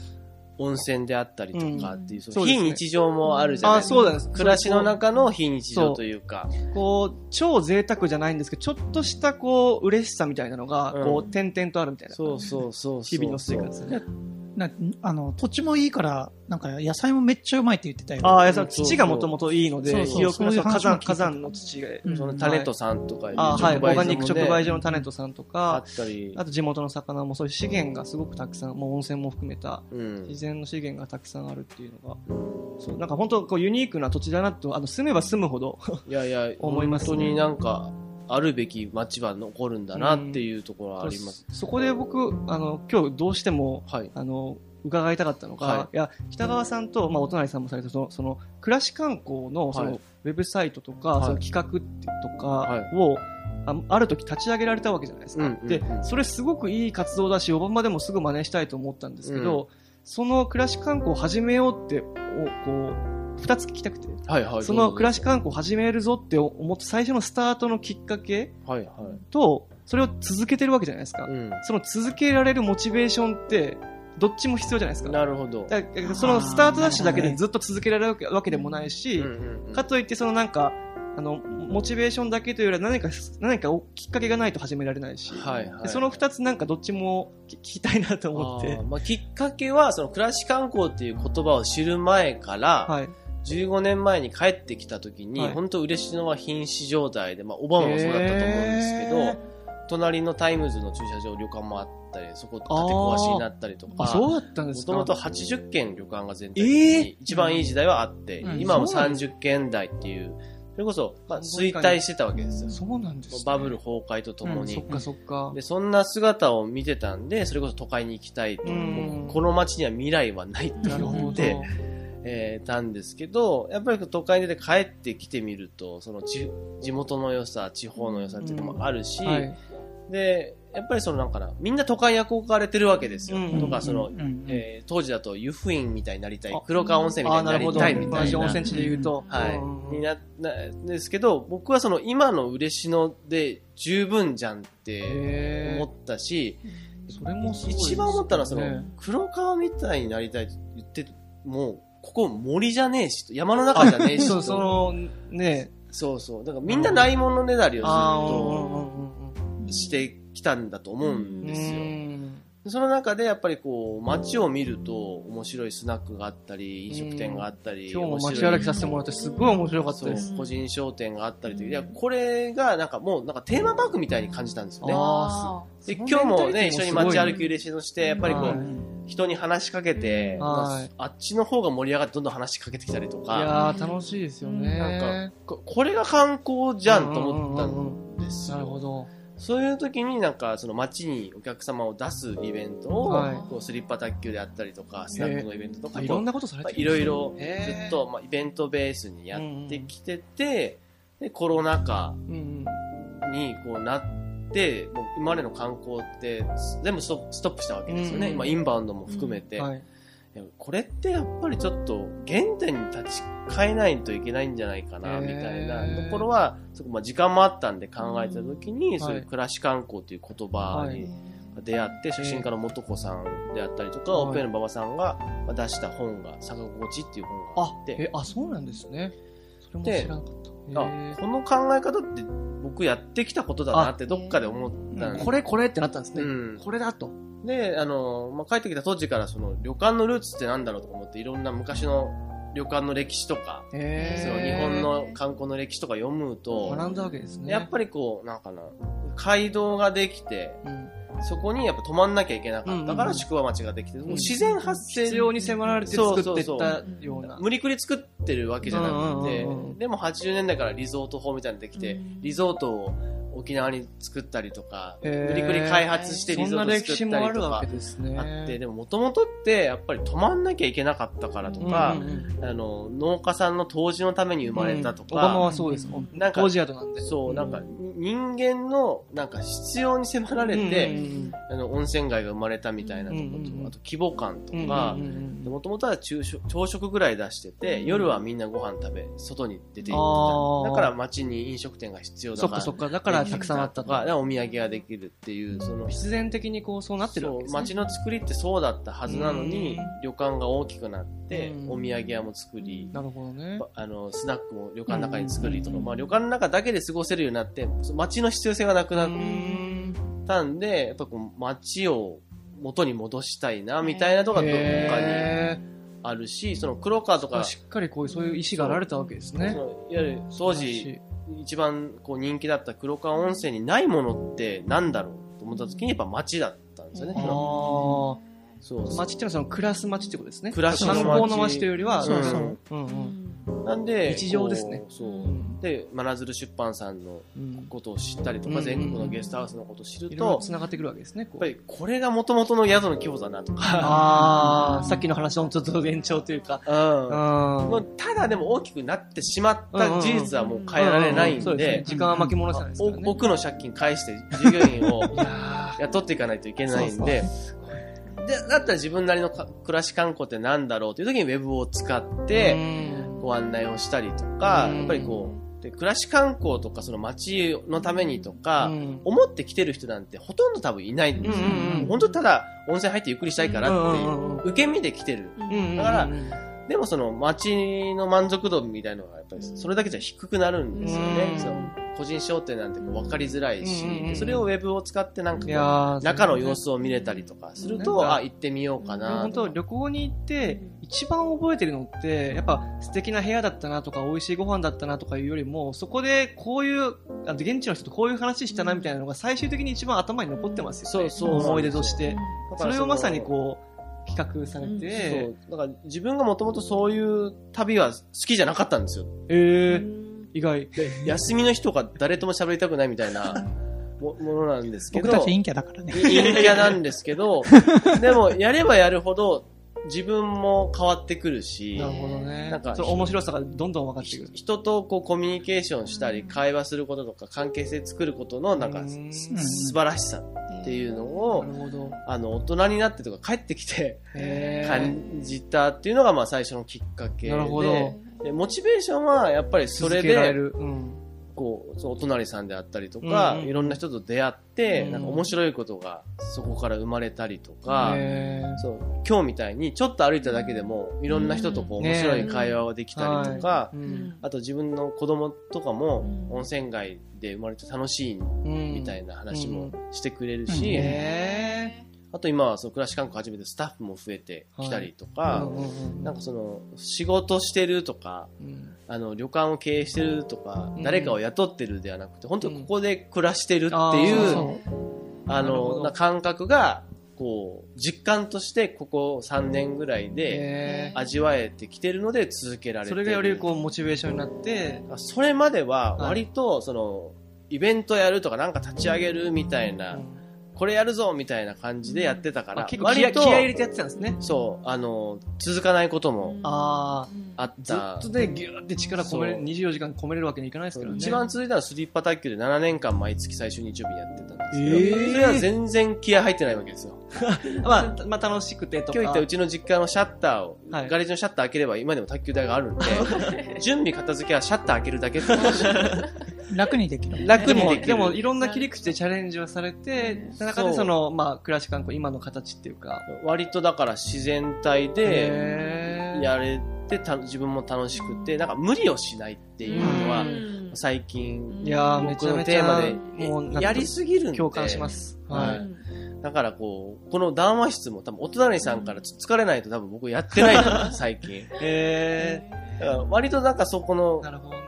温泉であったりとかっていう、
うですね
日常もあるじゃない
あ
ですか。
そうなんです
暮らしの中の非日常というか。
こう、超贅沢じゃないんですけど、ちょっとしたこう、嬉しさみたいなのが、
うん
こう、点々とあるみたいな。
そうそうそうそう。
日々の生活ね。
なあの土地もいいから、なんか野菜もめっちゃうまいって言ってたよ。
ああ、や
そうそう。
土がもともといいので、
そうそう
記憶の
そういう
火山、火山の土が。
うん
そのタネットさんとか、
あはい、オーガニック直売所
の
のタネットさんと
あ
か
っ、たり。
あ、と地元の魚もそういう資源がすごくたくさん、もう温泉も含めた、
うん。
自然の資源がたくさんあるっていうのが、そう、なんか本当こうユニークな土地だなと、あの、住めば住むほど、
いやいや、(laughs)
思いますね。
本当になんか、あるべき街は残るんだなっていうところはあります。
そこで僕、あの、今日どうしても、
はい。
あの、伺いたかったのが、、
はい。
や、北川さんと、まあ、お隣さんもされた、その、その、暮らし観光の、その、
はい。
ウェブサイトとか、
はい。
その企画とか
はい。
を、あある時立ち上げられたわけじゃないですか。
うんうんうん。
で、それすごくいい活動だし、オバマでもすぐ真似したいと思ったんですけど、その暮らし観光を始めようって、おこう、二つ聞きたくて、
はいはい。
その暮ら
し。
し観光を始めるぞって思って、最初のスタートのきっかけ
はいはい。
と、それを続けてるわけじゃないですか。
うん。
その続けられるモチベーションってどっちも必要じゃないですか。
なるほど。
そのスタートダッシュだけでずっと続けられるわけでもないし、かといってそのなんか、あの、モチベーションだけというよりは何か、何かきっかけがないと始められないし、
はいはい。
でその二つなんかどっちも聞聞きたいなと思って
まあ、きっかけは、その暮らし観光っていう言葉を知る前から、
はい。
15年前に帰ってきた時に、
はい
本当嬉野は瀕死状態で、まあ、小浜もそうだったと思うんですけど、隣のタイムズの駐車場、旅館もあったり、そこ建て壊しになったりとか、
あ、そうだったんですか
もともと80軒旅館が全体的
えー
に一番いい時代はあって、
うん
今も
そうなんで
30軒台っていう、それこそ、まあ、衰退してたわけですよ。
そうなんです、ね。
バブル崩壊とともに。
そっかそっか。
で、そんな姿を見てたんで、それこそ都会に行きたいと。この街には未来はないって
なるほど。
思って、えーたんですけど、やっぱり都会に出て帰ってきてみると、その地地元の良さ、地方の良さっていうのもあるし、
はい。
で、やっぱりそのなんかな、みんな都会に憧れてるわけですよ。
うん
とか、その、
うんうん
えー当時だと湯布院みたいになりたい
あ、
黒川温泉みたいになりたいみた
同じ
いな。
温泉地で言うと。
はい
うん。
にな、な、ですけど、僕はその今の嬉野で十分じゃんって思ったし、
それもすごいですね
一番思ったのはその、黒川みたいになりたいって言って、もう、ここ森じゃねえしと、山の中じゃねえし (laughs)
そう、
と。
その、ね
そうそう。だからみんなないものねだりをずっとしてきたんだと思うん
うん
ですよ。
うん
その中でやっぱりこう、街を見ると面白いスナックがあったり、飲食店があったり、
今日も街歩きさせてもらってすごい面白かったです。
個人商店があったりという。いや、これがなんかもうなんかテーマパークみたいに感じたんですよね。
あ
で、今日もね、一緒に街歩き嬉しのして、やっぱりこう、
はい
人に話しかけて、
はい。
あっちの方が盛り上がってどんどん話しかけてきたりと
い
か、
やー楽しいですよね。
なんかこ、これが観光じゃんと思った
うんうんうん
ん。ですよ。
なるほど。
そういう時になんか、その街にお客様を出すイベントを、
はい。
こうスリッパ卓球であったりとか、スナックのイベントとか、
あいろんなことされてる
いろいろずっと、まあ、イベントベースにやってきてて、で、コロナ禍
うん
にこうなって、もう今までの観光って全部ストップしたわけですよね。
うん
まあ、インバウンドも含めて。
うんはい。
これってやっぱりちょっと原点に立ち返えないといけないんじゃないかな、みたいなところは、そこまあ時間もあったんで考えたときに、
ん
そういう暮らし観光という言葉に出会って、写真家の元子さんであったりとか、
はい
オペの馬場さんがまあ出した本が、坂心地っていう本があ
あ
っ、て、
え、あ、そうなんですね。それも知らなかった。
あ
へ
この考え方って僕やってきたことだなってどっかで思ったん
ー
で
これこれってなったんですね。
うん
これだと。
で、あの、まあ、帰ってきた当時からその旅館のルーツってなんだろうと思っていろんな昔の旅館の歴史とか、その日本の観光の歴史とか読むと、
学んだわけですね。
やっぱりこう、なんかな、街道ができて、
うん
そこにやっぱ止まんなきゃいけなかった。から宿場町ができて、もう自然発生
必要に迫られて作っていったような。
無理くり作ってるわけじゃなくてでも80年代からリゾート法みたいなのできて、リゾートを沖縄に作ったりとか、無理くり開発してリゾート作ったりとか
もあるわけですね。
あって、でももともとってやっぱり止まんなきゃいけなかったからとか、
うんうんうん
あの、農家さんの当時のために生まれたと
オバマ
か、
はそうです。
なんか
当時宿なんで。
そう、なんか人間のなんか必要に迫られて、
うん
あの温泉街が生まれたみたいなとこと、
うんうんうん
あと規模感と
うんうん
か
うんう、ん
もともとは昼食朝食ぐらい出してて、夜はみんなご飯食べ、外に出て行ってた。だから街に飲食店が必要だから。
そっかそっか。だからたくさんあった
か、でお土産ができるっていう、その
必然的にこうそうなってるわけですね。
街の作りってそうだったはずなのに
うん、
旅館が大きくなって
う、ん。
お土産屋も作り、
なるほどね。
あの、スナックも旅館の中に作りとか、
うん。
まあ旅館の中だけで過ごせるようになって、街の必要性がなくなっ
うん
たん。で、やっぱこう街を元に戻したいな、みたいなとこがどっかに
へ
あるし、その黒川と
ー
か、
しっかりこういうそういう意思があられたわけですね。
いわゆる当時一番こう人気だった黒川温泉にないものってなんだろうと思った時にやっぱ街だったんですよね。そうそう。
街っていうのはその暮らす街ってことですね。
暮らしの街
観光の街というよりは、
そう
そう。
うんうん
なんで、
日常ですね。
こうそう。う。
ん。
で、真鶴出版さんの
うん。
ことを知ったりとか、
うん
全国のゲストハウスのことを知る
いろいろ
と、
繋がってくるわけですね。こう。
やっぱりこれが元々の宿の規模だなとか。
ああ、さっきの話のちょっと延長というか。
うん。ただでも大きくなってしまった事実はもう変えられないん
そうですね。
で、
時間は巻き戻せないですからね。
お奥の借金返して従業員を (laughs) 雇っていかないといけないんで、で、だったら自分なりのか暮らし観光ってなんだろうという時にウェブを使っ
ー
て、
うん
ご案内をしたりとか、
うん
やっぱりこで、暮らし観光とかその街のためにとか、
うん
思って来てる人なんてほとんど多分いないんですよ。
うんうんうん
本当ただ温泉入ってゆっくりしたいからっていう、受け身で来てる。だからでもその街の満足度みたいなのがやっぱりそれだけじゃ低くなるんですよね。個人商店なんて分かりづらいし、
うんうんうん
でそれをウェブを使ってなんか中の様子を見れたりとかすると、
うん
あ、行ってみようかな
本当旅行に行って一番覚えてるのってやっぱ素敵な部屋だったなとか美味しいご飯だったなとかいうよりもそこでこういうあの現地の人とこういう話したなみたいなのが最終的に一番頭に残ってますよね。
そうそう
思い出として。それをまさにこう企画され
そ
て、
う。だから自分がもともとそういう旅は好きじゃなかったんですよ。
えー、意外。
休みの日とか誰とも喋りたくないみたいなも (laughs) ものなんですけど。
僕たち陰キャだからね。
陰キャなんですけど、(laughs) でもやればやるほど自分も変わってくるし、
なるほどね。
なんか
面白さがどんどん分かってくる。
人とこうコミュニケーションしたり、会話することとか関係性作ることのなんか素晴らしさっていうのを
な、るほど。
あの、大人になってとか帰ってきて感じたっていうのがまあ最初のきっかけで、
なるほど。
でモチベーションはやっぱりそれで。
うん。
こう、お隣さんであったりとか、
うん。うん
いろんな人と出会って、
うん。
なんか面白いことがそこから生まれたりとか、そう、今日みたいにちょっと歩いただけでも、いろんな人とこう
うん。
面白い会話ができたりとか、
うん。
あと自分の子供とかも
うん。
温泉街で生まれて楽しい
うん
みたいな話も
うん。
してくれる
うん
あと今はその暮らし観光始めてスタッフも増えてきたりと
ー
か、なんかその仕事してるとか、
うん。
あの旅館を経営してるとか、
うん。
誰かを雇ってるではなくて、本当
うん
ここで暮らしてるって
あ
いう、あの、な感覚が、こう、実感としてここ3年ぐらいで味わえてきてるので続けられてる。
それがよりこうモチベーションになって、
それまでは
はい。
割と、その、イベントやるとかなんか立ち上げるみたいな、これやるぞみたいな感じでやってたから、
あ結構気合い入れてやってたんですね。
そう、あの、続かないことも
あ
あっ
あ、ず
た
っ。とね、ぎゅーって力込めれ
そう
24時間込めれるわけにいかないですからね。
一番続いたのはスリッパ卓球で7年間毎月最終日曜日にやってたんですけど、
えー
それは全然気合入ってないわけですよ。(laughs)
まあ、まあ楽しくてとか。
今日行ったうちの実家のシャッターを、
はい
ガレージのシャッター開ければ今でも卓球台があるんで、(laughs) 準備片付けはシャッター開けるだけって話
楽にできる。
楽にできる。
でも、でもいろんな切り口でチャレンジをされて、その中で
そ
の、まあ、暮らし観光、今の形っていうか。
割とだから自然体でやれてた自分も楽しくて、なんか無理をしないっていうのは最近、
いやー、めちゃめちゃ、
テーマで
もう
やりすぎるんで。
共感します。
は
はいい。
だからこう、この談話室も多分お隣さんからつつかれないと多分僕やってないと思う、最近。
え
だから割となんかそこの
ー、、なるほどね。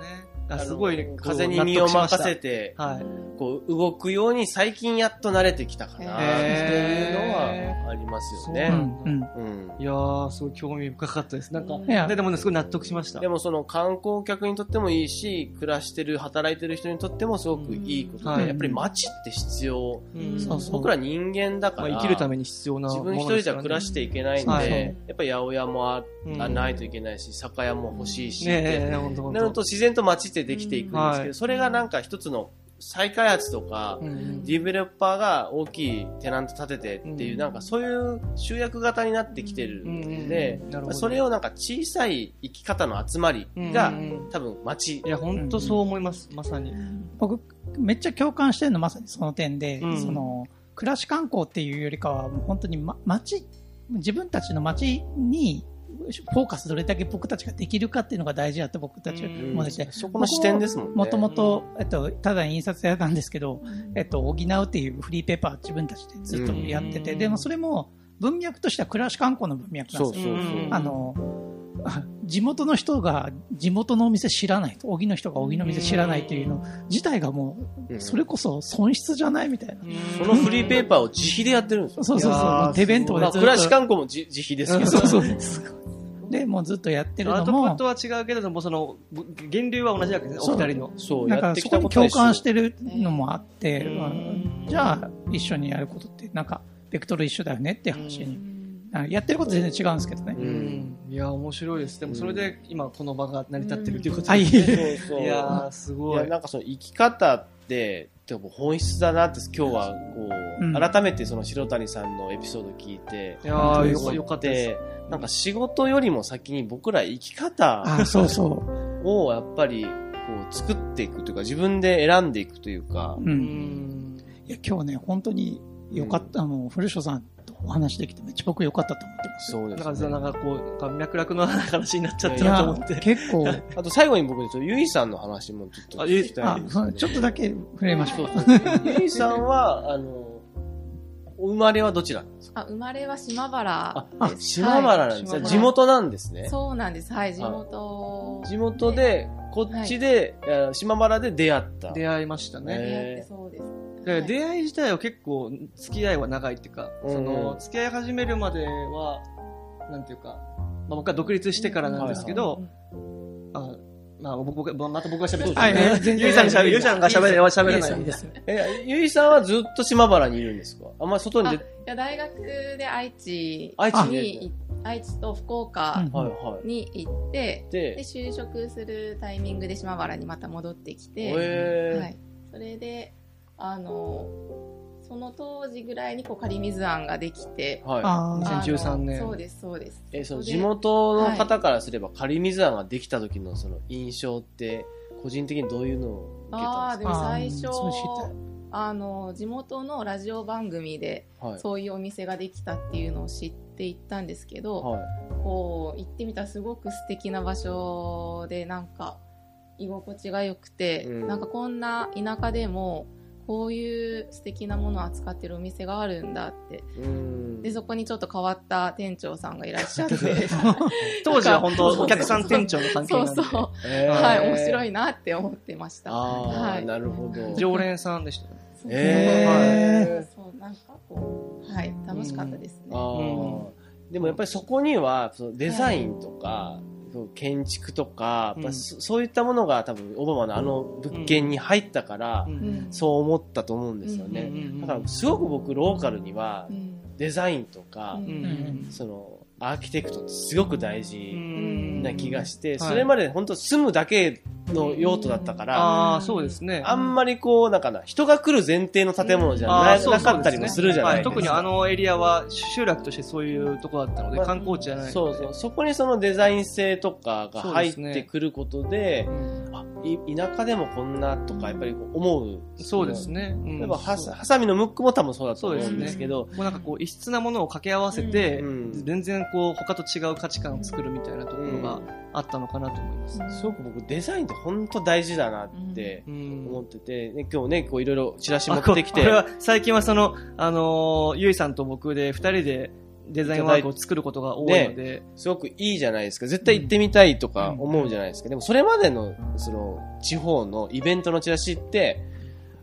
あ
すごいね、
風に身を任せ。て、
納得しました
こう動くように最近やっと慣れてきたかなっていうのはありますよ
う
ね。
んうん。
うん。
はい。いやー、すごい興味深かったです。なんか、
いや
ででもね、すごい納得しました。
でもその観光客にとってもいいし、暮らしてる、働いてる人にとってもすごくいいことで、
うんはい
やっぱり街って必要。
うん
僕ら人間だから、
まあ、生きるために必要な
自分一人じゃ暮らしていけないんで、
はい
やっぱり八百屋もあ
うん
あないといけないし、酒屋も欲しいし、なると自然と街ってできていくんですけど、
はい
それがなんか一つの再開発とか、
うん
ディベロッパーが大きいテナント建ててっていう、
うん。
なんかそういう集約型になってきてるんで、それをなんか小さい生き方の集まりが、
うん
多分街。
いや、本当そう思います、まさに。
僕、めっちゃ共感してるのまさにその点で、
うん。
その、暮らし観光っていうよりかは、もう本当に、ま、街、自分たちの街に、フォーカスどれだけ僕たちができるかっていうのが大事だと僕たちは
うん
思うんですね。
そこの視点ですもんね。
もともと、えっと、ただ印刷屋なんですけど、えっと、補うっていうフリーペーパー自分たちでずっとやってて、
うん
でもそれも文脈としては暮らし観光の文脈なんですよ。あの、あ (laughs) 地元の人が地元のお店知らないと、荻の人が荻の店知らないっていうの自体がもう、
うん
それこそ損失じゃないみたいな。
そのフリーペーパーを自費でやってるんですよ。
そうそうそう、手弁当
まあ、
で
暮らし
と。
観光も自自費ですけど。
そうそうそう。(laughs) で、もうずっとやってる
アウ
のも、
トプットは違うけれども、その、ぶ源流は同じわけですね、お二人の。
そう、
なん
やってき
かそこに共感してるのもあって、
うん
うんじゃあ一緒にやることって、なんか、ベクトル一緒だよねっていう話に。あやってること全然違うんですけどね。
うん。いや、面白いです。でも、それで今この場が成り立ってるということですね。
うそう。
いやー、す
い
ごい
や、。なんかその生き方って、でも本質だなって今日はこう、
うん
改めてその白谷さんのエピソード聞いて、
いやー、よ
思
かよかったです。
で、なんか仕事よりも先に僕ら生き方
あ、そうそ
をやっぱりこう作っっていくというか、自分で選んでいくというか、
う。
うんん。
いや、今日ね、本当に良かった。あの、古所さんとお話できてめっちゃ僕良かったと思ってます。
そうです
だからさ、
ね。
なんかこう、なんか脈絡の話になっちゃったなと思って。
結構、
あと最後に僕、ちゆいさんの話もちょっと
あゆい
聞きたいんですけど、
あちょっとだけ触れましょう。(laughs)
ゆいさんは、あの、お生まれはどちらなんですか？
あ、生まれは島原
あ
で、す。
島原なんですね。
はい
地元なんですね。
そうなんです。はい、地元。
地元で、こっちで、えー島原で出会った。
出会いましたね。
へ
出会ってそうです。
出会い自体は結構付き合いは長いっていうか、
うん
その付き合い始めるまでは、なんていうか、まあ、僕は独立してからなんですけど、あまあ僕、僕また僕が喋って
はい。はい全然。
ゆいさんが喋る、ゆいさんが喋れ、喋れない
いいですよ。
え、ゆいさんはずっと島原にいるんですか？あんまり外に
あい
出、
や、大学で愛知
愛知に？
に、愛知と福岡
うん
はいは
に行って、
い。
で、
で、
就職するタイミングで島原にまた戻ってきて、
え
はい。それで、あの、その当時ぐらいにこう仮水案ができて、
ー、はい。
あー
あの
2013年
そうです、そうです。
え、その
こで
地元の方からすれば、仮水案ができた時のその印象って、個人的にどういうのを受けたんで
ああ、でも最初
あ
の、地元のラジオ番組で。そういうお店ができたっていうのを知って行ったんですけど、
はい。
こう、行ってみたらすごく素敵な場所で、なんか、居心地が良くて、
うん
なんかこんな田舎でも、こういう素敵なものを扱ってるお店があるんだって。
うん。
で、そこにちょっと変わった店長さんがいらっしゃって。(laughs)
当時は本当お客さん店長の関係なんで。
そうそう。
えー
はい、面白いなって思ってました。
ああ、
はい
なるほど。
常連さんでしたね。
そう
え
そうそう、なんかこう、はい、楽しかったですね。
あーでもやっぱりそこには、そのデザインとか、そう建築とか、やっぱそそういったものが多分オバマのあの物件に入ったから、
うん。
うん。
そう思ったと思うんですよね。
うん
だからすごく僕ローカルには
うん。
デザインとか、
うん。
うん。
そのアーキテクトってすごく大事
うん。
な気がして、
はい
それまで本当住むだけの用途だったから、
ああ、そうですね。
あんまりこう、なんかな、人が来る前提の建物じゃな,、かったりもするじゃないですか。
特にあのエリアは集落としてそういうとこだったので、
まあ
観光地じゃない。
そうそう。そこにそのデザイン性とかが入ってくることで、あ、い田舎でもこんなとか、やっぱり思う。
そうですね。うん。
例えば、はさ、ハサミのムックも多分そうだと思うん
です
けど、
もうなんかこう異質なものを掛け合わせて、
うん。
全然こう他と違う価値観を作るみたいなところがあったのかなと思います。
すごく僕デザインって本当大事だなって
うん。
思ってて、ね、今日ね、こういろいろチラシ持
あ
ってきて。
これ、は最近はその、あのーゆいさんと僕で二人でデザインワークを作ることが多いので、
すごくいいじゃないですか。絶対行ってみたいとか思うじゃないですか。でもそれまでの、その、地方のイベントのチラシって、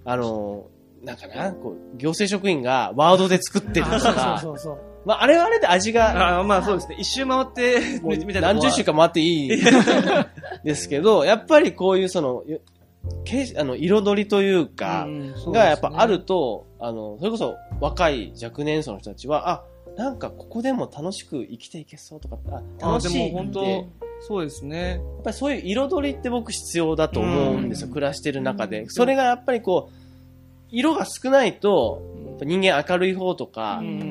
あの、なんかな、こう、行政職員がワードで作ってると
あそう
か、
そうそう
まあ、あれはあれで味が、
あまあそうですね。一周回って、みたいな
何十週間回っていいですけど、(laughs) やっぱりこういうその、よけあの、彩りというか、がやっぱあると、あの、それこそ若い若年層の人たちは、あ、なんかここでも楽しく生きていけそうとか、あ、
あ
楽しい
でも本当そうですね。
やっぱりそういう彩りって僕必要だと思うんですよ、
うん。
暮らしてる中で。
うん。
それがやっぱりこう、色が少ないと、人間明るい方とか
う、ん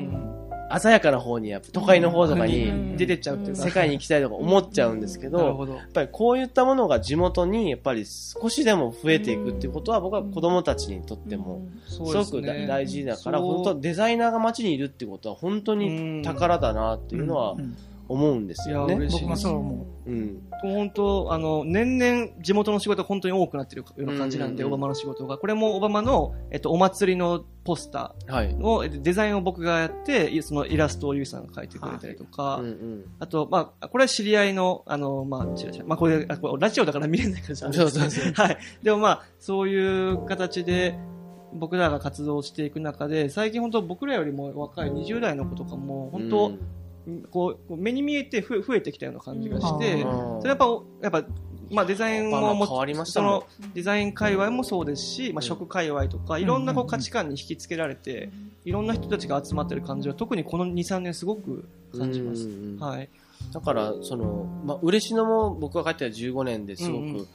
鮮やかな方に、やっぱ都会の方とか
う
に
ん。出てっちゃうっていうか。
世界に行きたいとか思っちゃうん。ですけど。やっぱりこういったものが地元にやっぱり少しでも増えていくっていうことは僕は子供たちにとってもす
そ
ごく大事だから、本当デザイナーが街にいるってことは本当に宝だなっていうのは
うん
思うんですよね。
僕もそう思
うん。
本当、あの、年々地元の仕事が本当に多くなってるような感じなんで、
うん
オバマの仕事が。これもオバマの、えっと、お祭りのポスタ
はい。
ーを、デザインを僕がやって、そのイラストをゆいさんが描いてくれたりとか、
うんうん。
あと、まあ、これは知り合いの、あの、まあ、チラシまあ、これ、あこれラジオだから見れないからじゃん
そうそうそう (laughs)
はい。でもまあ、そういう形で、僕らが活動していく中で、最近本当僕らよりも若い20代の子とかも、本当、こう、目に見えて増えてきたような感じがして、
うん。
それやっぱ、やっぱ、まあデザインもも
変わりましたもん
そのデザイン界隈もそうですし、まあ食界隈とか、いろんなこう価値観に引き付けられて、いろんな人たちが集まってる感じは、特にこの2、3年すごく感じます。はい。
だから、その、まあ、嬉野も僕が帰っては15年ですごく、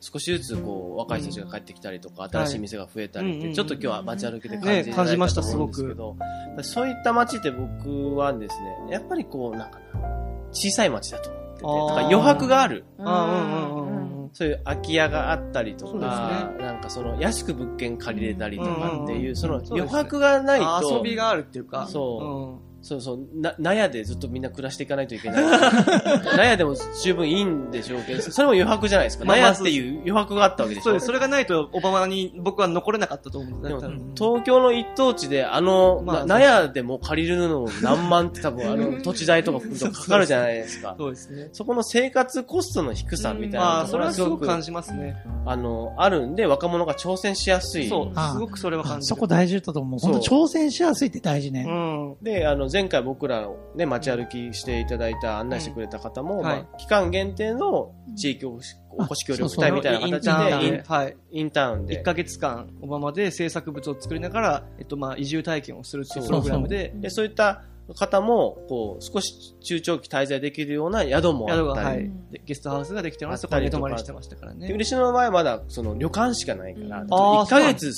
少しずつこう、若い人たちが帰ってきたりとか、新しい店が増えたりって、
うん
ちょっと今日は街歩きで感じ
ね感じました
すけど、そういった街って僕はですね、やっぱりこう、なんかな、小さい街だと思ってて、
あー。
とか余白がある。そういう空き家があったりとか、なんかその安く物件借りれたりとかっていう、
うん
その余白がない
あ
と、
遊びがあるっていうか。
そうそうそう、な、納屋でずっとみんな暮らしていかないといけない。(laughs) 納屋でも十分いいんでしょうけど、それも余白じゃないですか。納屋っていう余白があったわけでしょ。
そうです。それがないと、オバマに僕は残れなかったと思うんで
でも東京の一等地で、あの、
まあ
な納屋でも借りるの何万って多分、あの、土地代とかかかるじゃないですか。
そうですね。
そこの生活コストの低さみたい
まあ、
なところ
それはす
ごく、
感じますね。
あの、あるんで、若者が挑戦しやすい。
そう。
あ
すごくそれは感じる。
あそこ大事だと思う。挑戦しやすいって大事
う
ね。
ん。
で、あの、前回僕らをね、街歩きしていただいた、案内してくれた方も、
はい
まあ、期間限定の地域おこし協力隊みたいな形
インターン
で、イン
で、はい。
インターン
1
で。
ヶ月間、オバマで制作物を作りながら、えっと、まあ、移住体験をするっていうプログラムで、
で、そういった方も、こう、少し中長期滞在できるような宿もあったり。
はい。でゲストハウスができてます。そこ泊まりしてましたから
で、
ね。
嬉野の場合はまだ、その、旅館しかないから、
うん
1ヶ月、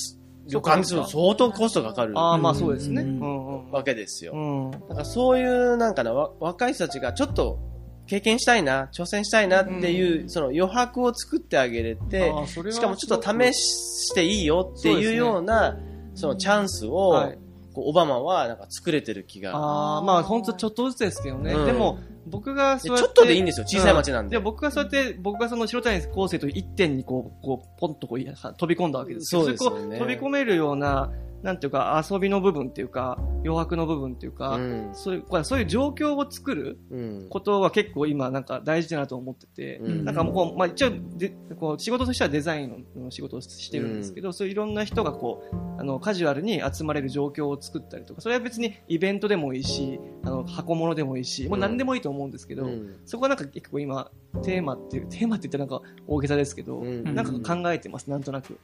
旅館って
そうか
相当コストかかる
ああ、まあ
うん
そうですね。
う
うんんうん。
わけですよ。
うん。
なんかそういう、なんかな、わ若い人たちがちょっと経験したいな、挑戦したいなっていう、
うん
その余白を作ってあげれて、しかもちょっと試していいよっていうような、そのチャンスを、オバマはなんか作れてる気が。
ああ、まあ本当ちょっとずつですけどね。
うん
でも、僕が
で
そうやって
ちょっとでいいんですよ、小さい町なんで。
で、僕がそうやって、僕がその白谷康生と一点にこう、こう、ポンとこう飛び込んだわけですよ。
そうですよね。
飛び込めるような、なんていうか、遊びの部分っていうか、余白の部分っていうか、
うん。
そういう、これそういう状況を作る
うん。
ことは結構今なんか大事だなと思ってて、
うん。
なんかもうこう、まあ一応で、こう仕事としてはデザインの仕事をしてるんですけど、そういういろんな人がこう、あの、カジュアルに集まれる状況を作ったりとか、それは別にイベントでもいいし、あの、箱物でもいいし、もう何でもいいと思うんですけど、
うん。
そこはなんか結構今、テーマっていう、テーマって言ったらなんか大げさですけど、
うん。
なんか考えてます、なんとなく。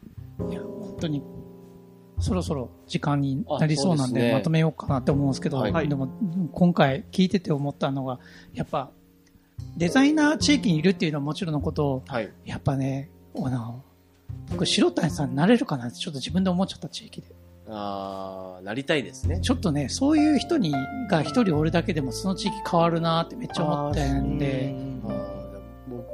いや、本当に、そろそろ時間になりそうなんで、
ですね
まとめようかなって思うんですけど、
はい
でも、今回聞いてて思ったのが、やっぱ、デザイナー地域にいるっていうのはもちろんのこと、
はい。
やっぱね、あの、僕、白谷さんになれるかなってちょっと自分で思っちゃった地域で。
ああ、なりたいですね。
ちょっとね、そういう人に、が一人おるだけでもその地域変わるなってめっちゃ思ってんで、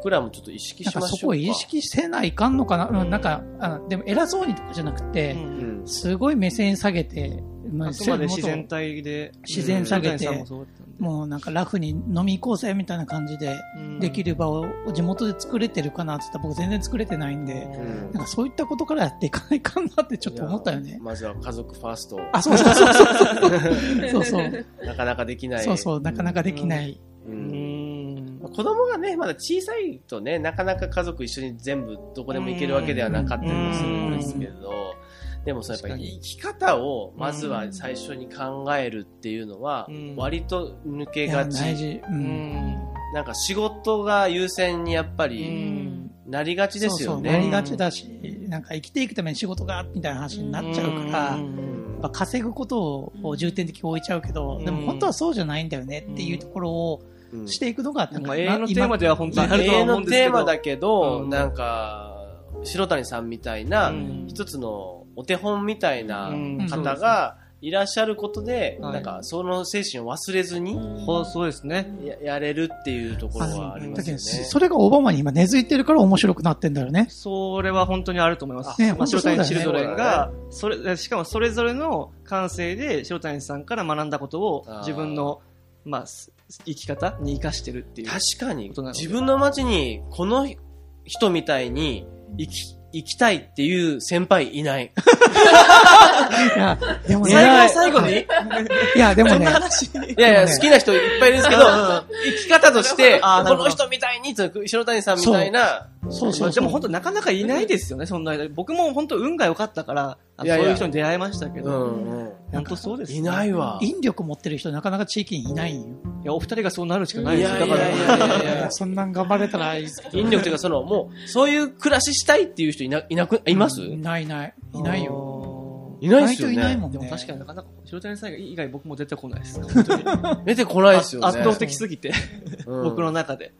僕らもちょっと意識しましょうか。
そこを意識せないかんのかな、うん、なんか、あでも偉そうにとかじゃなくて、
うん。
すごい目線下げて、ま
あくまで自然体で。
自然下げて
も
もうなんかラフに飲み行こうぜみたいな感じで
うん
できる場を地元で作れてるかなって言ったら僕全然作れてないんで、
うん
なんかそういったことからやっていかないかなってちょっと思ったよね。
まずは家族ファースト。
あ、そうそうそうそう (laughs) そう。(laughs) そうそう。
なかなかできない。
そうそう、なかなかできない。
う。
うんん。
子供がね、まだ小さいとね、なかなか家族一緒に全部どこでも行けるわけではなかったりもするんですけど、でもそのやっぱり生き方をまずは最初に考えるっていうのは
うん
割と抜けがち。
大事。う。
うんん。
なんか仕事が優先にやっぱ
う
り
ん
なりがちですよ
そうそう、なり
ね。
がちだし、なんか生きていくために仕事が、みたいな話になっちゃうから、稼ぐことを重点的に置いちゃうけど、でも本当はそうじゃないんだよねっていうところを
うん
していくのが、なん
永遠のテーマでは本当にある
永
とは
遠のテー
思うんですけど。
マだけど、
うん
なんか、白谷さんみたいな
うん
一つのお手本みたいな
うん
方がいらっしゃることで、
はい
なんかその精神を忘れずに
そうそうですね。
ややれるっていうところはありま
だけど、
すよね。
それがオバマに今根付いてるから面白くなってんだよね。
それは本当にあると思います。
ね
まあ、白谷チルドレンが、それ、しかもそれぞれの感性で白谷さんから学んだことを自分の、まあ、す生き方に活かしてるっていう。
確かに。自分の街にこの人みたいに生き、生きたいっていう先輩いない。
いや、でもね、
最後の最後に？
いや、でもね、
いやいや、好きな人いっぱいいるんですけど、生き方として、この人みたいに、白谷さんみたいな、
そう。そう。
でも本当なかなかいないですよね、そんな間。僕も本当運が良かったから、そういう人に出会いましたけ
う
ど、
んうん。
本当そうです、
いない。わ。
引力持ってる人なかなか地域にいないんよ。
いや、お二人がそうなるしかないですだから、
そんなん頑張れたらいいですけど。
引力というか、その、もう、そういう暮らししたいっていう人いな、いなく、います？
いないいない。いないよ。
よ。
いないですよ
意外といない
ね。
もんね。
でも確かになかなか、白谷さん以外僕も出てこないです。(laughs) 本当に
出てこないですよね。
圧倒的すぎて、
うん
僕の中で。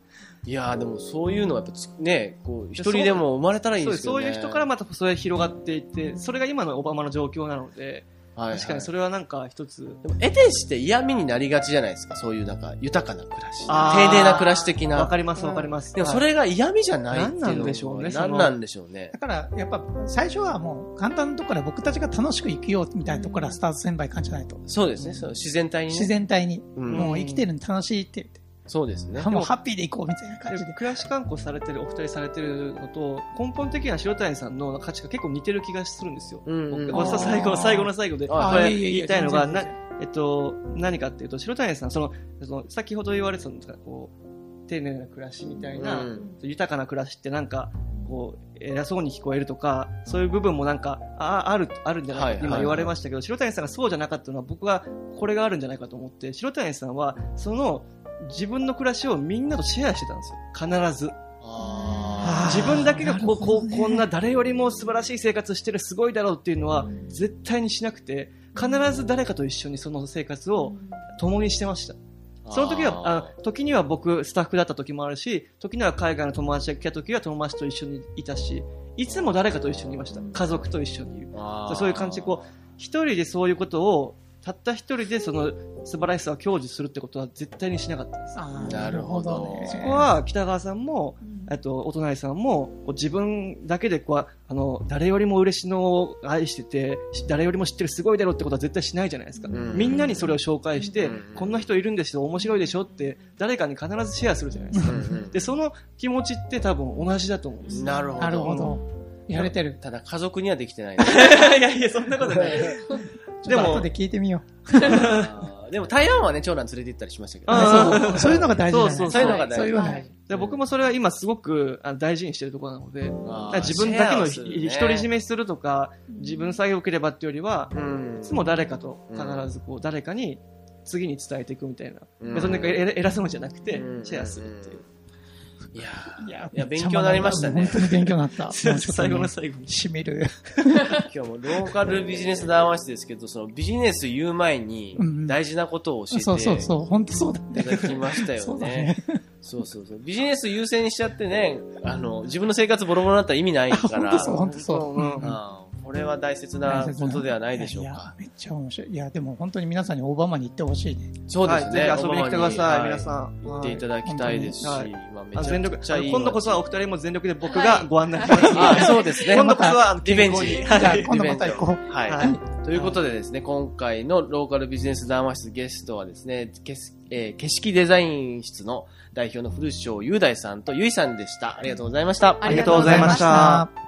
いやーでもそういうのはやっぱつね、こう、一人でも生まれたらいい
そうです。
ですけどね。
そういう人からまたそれ広がっていって、それが今のオバマの状況なので、
はいはい
確かにそれはなんか一つ、
でも得てして嫌味になりがちじゃないですか。そういうなんか豊かな暮らし。丁寧な暮らし的な。
わかりますわかります。
でもそ
はい
れが嫌味じゃないっていう
なんでしょうね
何なんでしょうね
だ。から、やっぱ、最初はもう、簡単なところから僕たちが楽しく生きようみたいなところからスタートせんばいかんじゃないと。
そうですね。そう自然体にね。
自然体に、
うん
もう生きてるの楽しいって言って、
そうですね。
もうハッピーで行こうみたいな感じで。
暮らし観光されてる、お二人されてるのと、根本的には白谷さんの価値が結構似てる気がするんですよ。
うんうん。
僕は最後の最後の最後で、
あ
これ言いたいのが、なえっと、何かっていうと、白谷さん、その、その先ほど言われてたんですが、こう、丁寧な暮らしみたいな、
うん。
豊かな暮らしってなんか、こう、偉そうに聞こえるとか、そういう部分もなんか、あある、あるんじゃないか今言われましたけど、白谷さんがそうじゃなかったのは僕はこれがあるんじゃないかと思って、白谷さんは、その、自分の暮らしをみんなとシェアしてたんですよ。必ず。
あ
自分だけがこう、こう、こんな誰よりも素晴らしい生活してるすごいだろうっていうのは絶対にしなくて、必ず誰かと一緒にその生活を共にしてました。その時は、あ時には僕、スタッフだった時もあるし、時には海外の友達が来た時は友達と一緒にいたし、いつも誰かと一緒にいました。家族と一緒にいる。そういう感じで、こう、一人でそういうことを、たった一人でその素晴らしさを享受するってことは絶対にしなかったです。
なるほど
ね
そこは北川さんも、えっと、お隣さんも、こう自分だけでこう、あの、誰よりも嬉しのを愛してて、し誰よりも知ってるすごいだろうってことは絶対しないじゃないですか。
うん
みんなにそれを紹介して、
うん
こんな人いるんですよ、面白いでしょって、誰かに必ずシェアするじゃないですか。
うんうん
で、その気持ちって多分同じだと思うんです。
なるほど。
なるほど。やれてる。
ただ家族にはできてない。(laughs)
いやいや、そんなことない。(laughs) でも
ちょっと後で聞いてみよう。
でも台湾はね、長男連れて行ったりしましたけどね。
そうそういうのが大事
そう
そういうのが大事
そういうのが大事。
で僕もそれは今すごくあの大事にしてるところなので、自分だけの独り占めするとか、自分さえ良ければっていうよりは、
うん
いつも誰かと必ずこう誰かに次に伝えていくみたいな。
うん
別になんか偉偉そうじゃなくて
う、ん
シェアするっていう。
いやー
いや
いや勉強になりましたね
本当に勉強になった。(laughs)
最後の最後に。
しみる。(laughs)
今日もローカルビジネス談話室ですけど、そのビジネス言う前に
うんうん
大事なことを教えて
そうそうそう。本当そうだ
い
ね
た。だきましたよね
ね。
そうそうそう。ビジネス優先にしちゃってね、あの、自分の生活ボロボロになったら意味ないから。(laughs)
本当そう、本当そう。
うん
うん
れは大切なことではないでしょう
いや
か。
めっちゃ面白い。いや、でも本当に皆さんにオバマに行ってほしいね。
そうですね。
はいぜひ遊びに来てください、
は
皆さん。
行っていただきたいですし、
はい
まあめちゃ
あ全力
くちゃいい。
今度こそはお二人も全力で僕がご案内します。
あ、そうですね。
今度こそは
リベンジ。
健康に
じゃあ
はい
今度また行こう。
はい。
はい
ということでですね、今回のローカルビジネス談話室ゲストはですね、けすえー景色デザイン室の代表の古庄雄大さんとゆいさんでした。ありがとうございました。
ありがとうございました。